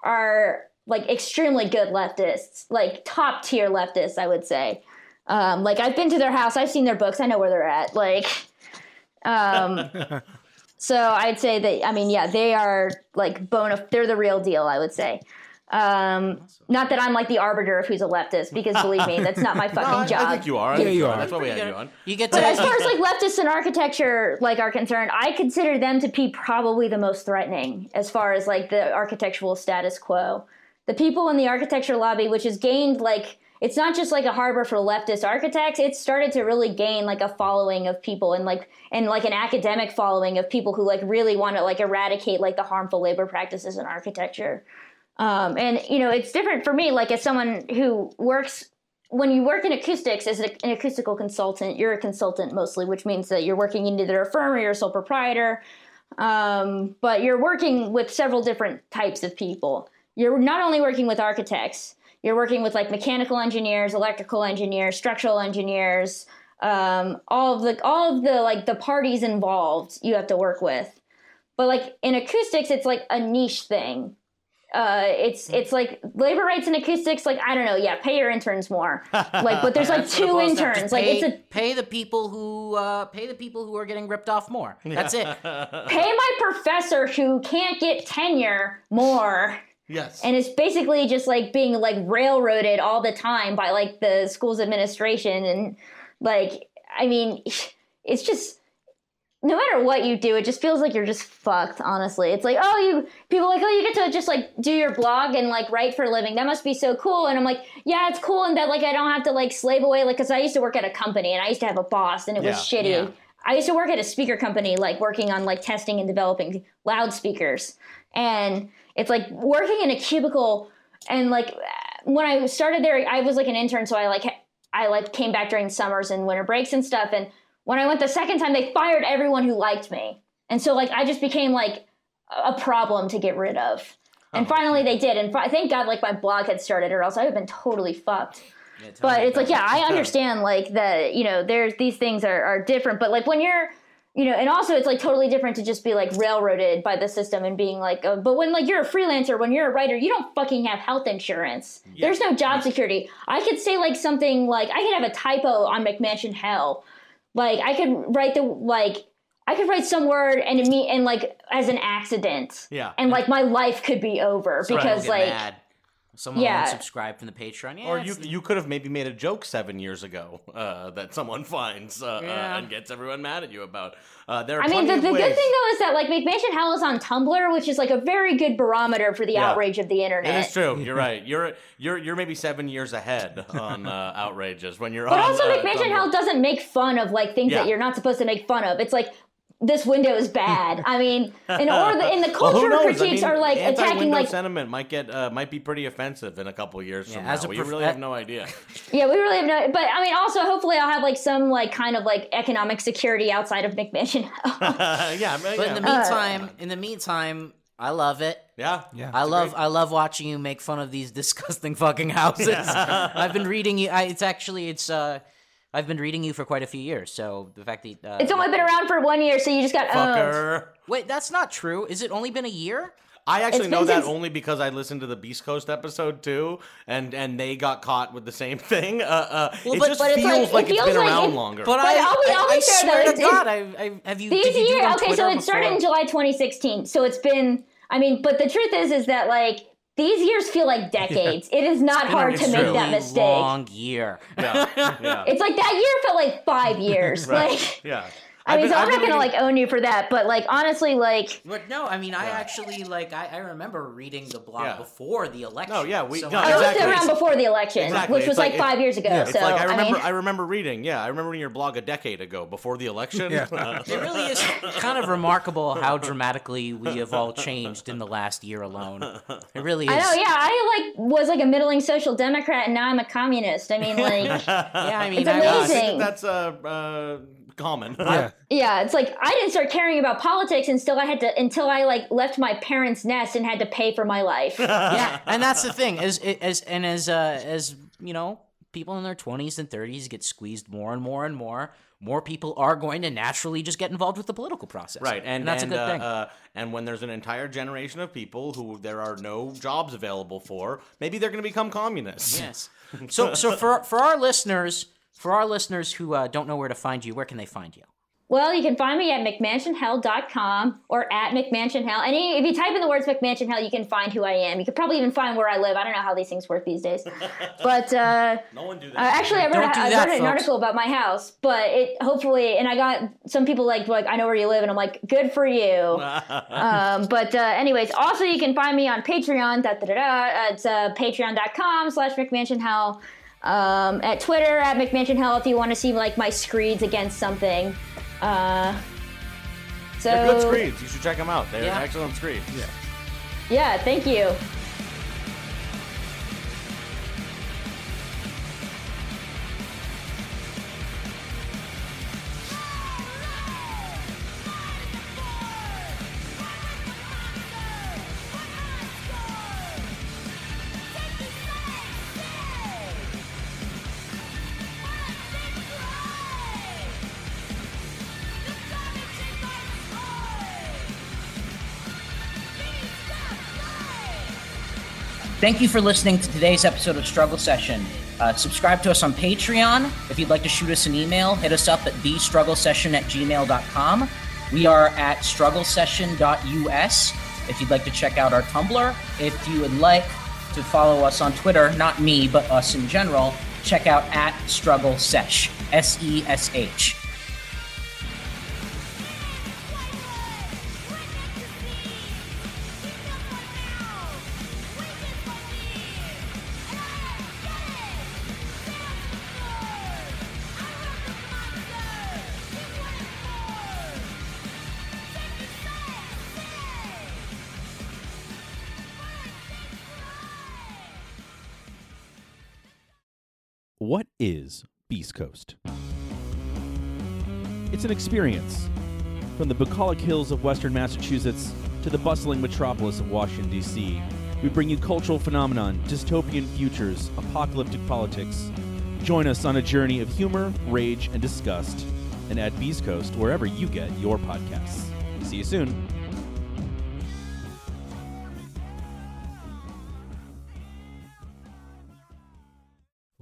Speaker 3: are like extremely good leftists, like top tier leftists, I would say. Um, like I've been to their house, I've seen their books, I know where they're at. Like, um, so I'd say that I mean, yeah, they are like bona. They're the real deal, I would say. Um, not that I'm like the arbiter of who's a leftist, because believe me, that's not my
Speaker 2: No,
Speaker 3: fucking
Speaker 2: I,
Speaker 3: job.
Speaker 2: I think you are. I
Speaker 4: Yeah, you
Speaker 2: are.
Speaker 4: are.
Speaker 2: That's why we had you on.
Speaker 1: You get to
Speaker 3: But as far as like leftists and architecture like are concerned, I consider them to be probably the most threatening as far as like the architectural status quo. The people in the architecture lobby, which has gained like it's not just like a harbor for leftist architects, it's started to really gain like a following of people and like and like an academic following of people who like really want to like eradicate like the harmful labor practices in architecture. Um, and you know, it's different for me, like as someone who works when you work in acoustics as an acoustical consultant, you're a consultant mostly, which means that you're working in either a firm or you're a sole proprietor. Um, but you're working with several different types of people. You're not only working with architects, you're working with like mechanical engineers, electrical engineers, structural engineers, um, all of the all of the like the parties involved you have to work with. But like in acoustics, it's like a niche thing uh it's it's like labor rights and acoustics like i don't know yeah pay your interns more like but there's like two interns like
Speaker 1: pay,
Speaker 3: it's a
Speaker 1: pay the people who uh, pay the people who are getting ripped off more. That's it.
Speaker 3: pay my professor who can't get tenure more
Speaker 2: yes.
Speaker 3: and it's basically just like being like railroaded all the time by like the school's administration and like i mean it's just no matter what you do it just feels like you're just fucked honestly it's like oh you people are like oh you get to just like do your blog and like write for a living that must be so cool and i'm like yeah it's cool and that like i don't have to like slave away like because i used to work at a company and i used to have a boss and it was shitty
Speaker 1: yeah.
Speaker 3: I used to work at a speaker company, like working on like testing and developing loudspeakers. And it's like working in a cubicle. And like when I started there, I was like an intern, so I like I like came back during summers and winter breaks and stuff. And when I went the second time, they fired everyone who liked me. And so like I just became like a problem to get rid of. And
Speaker 2: Oh,
Speaker 3: finally they did. And fi- thank God like my blog had started, or else I would have been totally fucked
Speaker 1: Yeah,
Speaker 3: but it's like yeah i understand like that you know there's these things are, are different but like when you're you know and also it's like totally different to just be like railroaded by the system and being like but when like you're a freelancer when you're a writer you don't fucking have health insurance. There's no job security. I could say like something like i could have a typo on mcmansion hell. Like i could write the like i could write some word and it me and like as an accident.
Speaker 2: Yeah.
Speaker 3: and like my life could be over because like
Speaker 1: mad. Someone
Speaker 3: Yeah.
Speaker 1: won't from the Patreon. Yeah,
Speaker 2: Or you you could have maybe made a joke seven years ago uh, that someone finds uh,
Speaker 1: Yeah.
Speaker 2: uh, and gets everyone mad at you about. Uh, there are
Speaker 3: I mean, the, the good thing though is that like McMansion Hell is on Tumblr, which is like a very good barometer for the
Speaker 2: Yeah.
Speaker 3: outrage of the internet.
Speaker 2: It is true. You're right. You're you're you're maybe seven years ahead on uh, outrages when you're
Speaker 3: But
Speaker 2: on.
Speaker 3: also,
Speaker 2: uh,
Speaker 3: McMansion
Speaker 2: Tumblr.
Speaker 3: Hell doesn't make fun of like things
Speaker 2: Yeah.
Speaker 3: that you're not supposed to make fun of. It's like this window is bad. I mean, and or the, and the
Speaker 2: Well, who
Speaker 3: cultural
Speaker 2: knows? I
Speaker 3: critiques
Speaker 2: mean,
Speaker 3: are like attacking
Speaker 2: anti-window
Speaker 3: like
Speaker 2: sentiment might get uh, might be pretty offensive in a couple years
Speaker 1: Yeah,
Speaker 2: from
Speaker 1: as
Speaker 2: now.
Speaker 1: a
Speaker 2: we
Speaker 1: prof-
Speaker 2: really
Speaker 1: uh,
Speaker 2: have no idea.
Speaker 3: yeah, we really have no. But I mean, also hopefully I'll have like some like kind of like economic security outside of McMansion Hell.
Speaker 2: yeah, I mean,
Speaker 1: But
Speaker 2: yeah.
Speaker 1: in the meantime, in the meantime, I love it.
Speaker 2: yeah,
Speaker 4: Yeah.
Speaker 1: I love I love watching you make fun of these disgusting fucking houses. I've been reading you. I, it's actually it's uh I've been reading you for quite a few years. So the fact that uh,
Speaker 3: it's only been around for one year, so you just got owned.
Speaker 2: fucker.
Speaker 1: wait, that's not true. Is it only been a year?
Speaker 2: I actually know that
Speaker 3: since-
Speaker 2: only because I listened to the Beast Coast episode too, and and they got caught with the same thing. Uh, uh,
Speaker 1: Well,
Speaker 2: it
Speaker 1: but-
Speaker 2: just
Speaker 3: but
Speaker 2: feels
Speaker 3: like-
Speaker 2: like,
Speaker 3: it
Speaker 2: it's
Speaker 3: feels
Speaker 2: been
Speaker 3: like
Speaker 2: around
Speaker 3: it-
Speaker 2: longer.
Speaker 1: But,
Speaker 3: But
Speaker 1: I,
Speaker 3: I'll be-
Speaker 1: I,
Speaker 3: I'll be
Speaker 1: I
Speaker 3: fair,
Speaker 1: swear
Speaker 3: though,
Speaker 1: to God, I, I have you.
Speaker 3: These
Speaker 1: did you do
Speaker 3: years, okay,
Speaker 1: Twitter
Speaker 3: so it started in? July 2016. So it's been, I mean, but the truth is, is that like these years feel like decades. It is not
Speaker 1: It's
Speaker 3: hard to make that
Speaker 1: really
Speaker 3: mistake.
Speaker 1: Long year.
Speaker 2: yeah, yeah,
Speaker 3: It's like that year felt like five years.
Speaker 2: right.
Speaker 3: Like,
Speaker 2: yeah.
Speaker 3: I mean,
Speaker 2: been-
Speaker 3: so I'm
Speaker 2: I've
Speaker 3: not gonna
Speaker 2: reading-
Speaker 3: like own you for that, but like honestly, like
Speaker 1: But no, I mean, I actually like I, I remember reading the blog
Speaker 2: Yeah.
Speaker 1: before the election.
Speaker 2: No, yeah, we-
Speaker 1: so
Speaker 2: no,
Speaker 1: I-
Speaker 3: I was around before the election,
Speaker 2: Exactly.
Speaker 3: which
Speaker 2: It's
Speaker 3: was
Speaker 2: like-
Speaker 3: like, five years ago.
Speaker 4: Yeah.
Speaker 3: So
Speaker 2: like I remember.
Speaker 3: mean,
Speaker 2: I remember reading. Yeah, I remember reading your blog a decade ago before the election.
Speaker 4: Yeah.
Speaker 2: Uh,
Speaker 1: It really is kind of remarkable how dramatically we have all changed in the last year alone. It really is.
Speaker 3: I know, yeah, I like was like a middling social democrat, and now I'm a communist. I mean, like,
Speaker 1: Yeah, I mean,
Speaker 3: It's
Speaker 1: I
Speaker 2: yeah, I
Speaker 1: was,
Speaker 2: think
Speaker 3: amazing.
Speaker 2: that that's uh, uh, common.
Speaker 4: Yeah.
Speaker 3: yeah, it's like I didn't start caring about politics until I had to until I like left my parents' nest and had to pay for my life.
Speaker 1: yeah, and that's the thing. As as and as uh, as you know, people in their 20s and 30s get squeezed more and more and more, more people are going to naturally just get involved with the political process.
Speaker 2: Right, and,
Speaker 1: that's
Speaker 2: and,
Speaker 1: a good
Speaker 2: uh,
Speaker 1: thing.
Speaker 2: Uh, and when there's an entire generation of people who there are no jobs available for, maybe they're going to become communists.
Speaker 1: yes. So, so for for our listeners, for our listeners who uh, don't know where to find you, where can they find you?
Speaker 3: Well, you can find me at McMansionHell.com or at McMansionHell. Any if you type in the words McMansionHell, you can find who I am. You could probably even find where I live. I don't know how these things work these days. But uh,
Speaker 2: No one do that.
Speaker 3: uh, actually, I wrote,
Speaker 1: Don't
Speaker 3: I
Speaker 1: that,
Speaker 3: wrote an article about my house. But it hopefully, and I got some people like like I know where you live, and I'm like, good for you. um, but uh, anyways, also you can find me on Patreon. Da, da, da, da. It's uh, patreon.com slash McMansionHell. Um, at Twitter at McMansionHell if you want to see like my screeds against something. Uh, so
Speaker 2: They're good screeds. You should check them out. They're
Speaker 1: Yeah.
Speaker 2: excellent screeds. Yeah.
Speaker 3: yeah, thank you.
Speaker 1: Thank you for listening to today's episode of Struggle Session. Uh, subscribe to us on Patreon. If you'd like to shoot us an email, hit us up at thestrugglesession at gmail.com. We are at strugglesession.us. If you'd like to check out our Tumblr, if you would like to follow us on Twitter, not me, but us in general, check out at struggle sesh, S E S H.
Speaker 5: is Beast Coast? It's an experience. From the bucolic hills of western Massachusetts to the bustling metropolis of Washington, D.C., we bring you cultural phenomenon, dystopian futures, apocalyptic politics. Join us on a journey of humor, rage, and disgust, and at Beast Coast wherever you get your podcasts. See you soon.